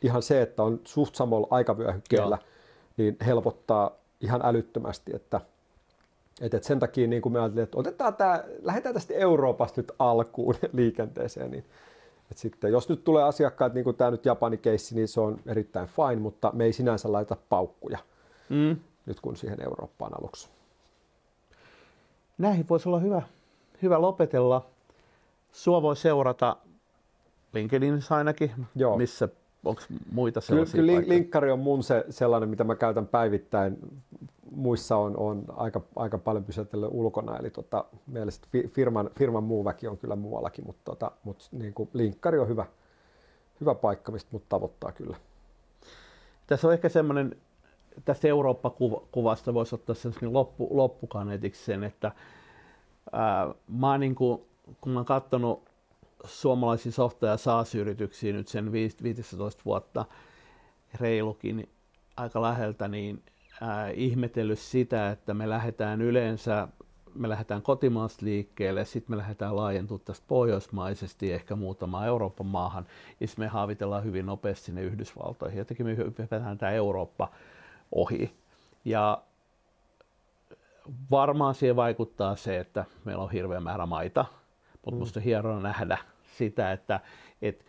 ihan se, että on suht samalla aikavyöhykkeellä, Joo. niin helpottaa ihan älyttömästi, että et, et sen takia niin kuin me ajattelin, että otetaan tämä, lähdetään tästä Euroopasta nyt alkuun *laughs* liikenteeseen, niin et sitten, jos nyt tulee asiakkaat, niin kuin tämä nyt Japani keissi, niin se on erittäin fine, mutta me ei sinänsä laita paukkuja mm. nyt kun siihen Eurooppaan aluksi. Näihin voisi olla hyvä, hyvä lopetella. Sua voi seurata LinkedInissä ainakin, Joo. missä onko muita sellaisia Kyllä, kyllä linkkari on mun se, sellainen, mitä mä käytän päivittäin. Muissa on, on aika, aika paljon pysytellyt ulkona, eli tota, mielestäni firman, firman muu väki on kyllä muuallakin, mutta, tota, mutta niin kuin linkkari on hyvä, hyvä paikka, mistä mut tavoittaa kyllä. Tässä on ehkä semmoinen, tästä Eurooppa-kuvasta voisi ottaa sen loppu, loppukaneetiksi sen, että ää, mä oon niin kuin, kun mä oon katsonut suomalaisia softa- ja SaaS-yrityksiä nyt sen 15 vuotta reilukin aika läheltä, niin äh, ihmetellyt sitä, että me lähdetään yleensä me lähdetään kotimaasta liikkeelle, sitten me lähdetään laajentumaan tästä pohjoismaisesti ehkä muutamaan Euroopan maahan, ja me haavitellaan hyvin nopeasti sinne Yhdysvaltoihin. Jotenkin me hypätään tämä Eurooppa ohi. Ja varmaan siihen vaikuttaa se, että meillä on hirveä määrä maita, mutta mm. minusta on hienoa nähdä sitä, että et,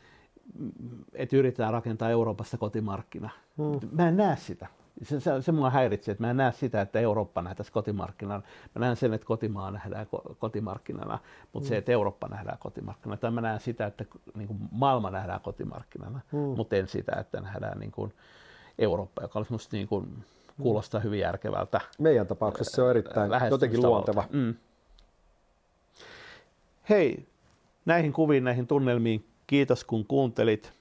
et yritetään rakentaa Euroopasta kotimarkkina. Mm. Mä en näe sitä. Se, se, se mua häiritsee, että mä en näe sitä, että Eurooppa nähtäisi kotimarkkinana. Mä näen sen, että kotimaa nähdään ko- kotimarkkinana, mutta mm. se, että Eurooppa nähdään kotimarkkinana. Tai mä näen sitä, että niin kuin maailma nähdään kotimarkkinana, mm. mutta en sitä, että nähdään niin kuin Eurooppa, joka olisi musta niin kuin, kuulostaa hyvin järkevältä. Meidän tapauksessa se on erittäin jotenkin luonteva. Mm. Hei, näihin kuviin, näihin tunnelmiin kiitos kun kuuntelit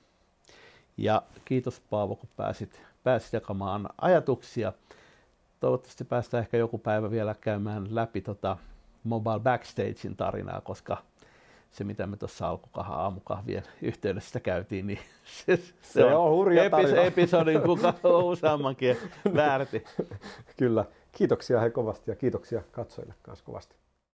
ja kiitos Paavo kun pääsit, pääsit jakamaan ajatuksia. Toivottavasti päästään ehkä joku päivä vielä käymään läpi tota Mobile Backstagein tarinaa, koska se mitä me tuossa alkukahan aamukahvien yhteydessä käytiin, niin *laughs* se, se, se on, on hurja epis, episodin kuka useammankin väärti. Kyllä. Kiitoksia he kovasti ja kiitoksia katsojille kanssa kovasti.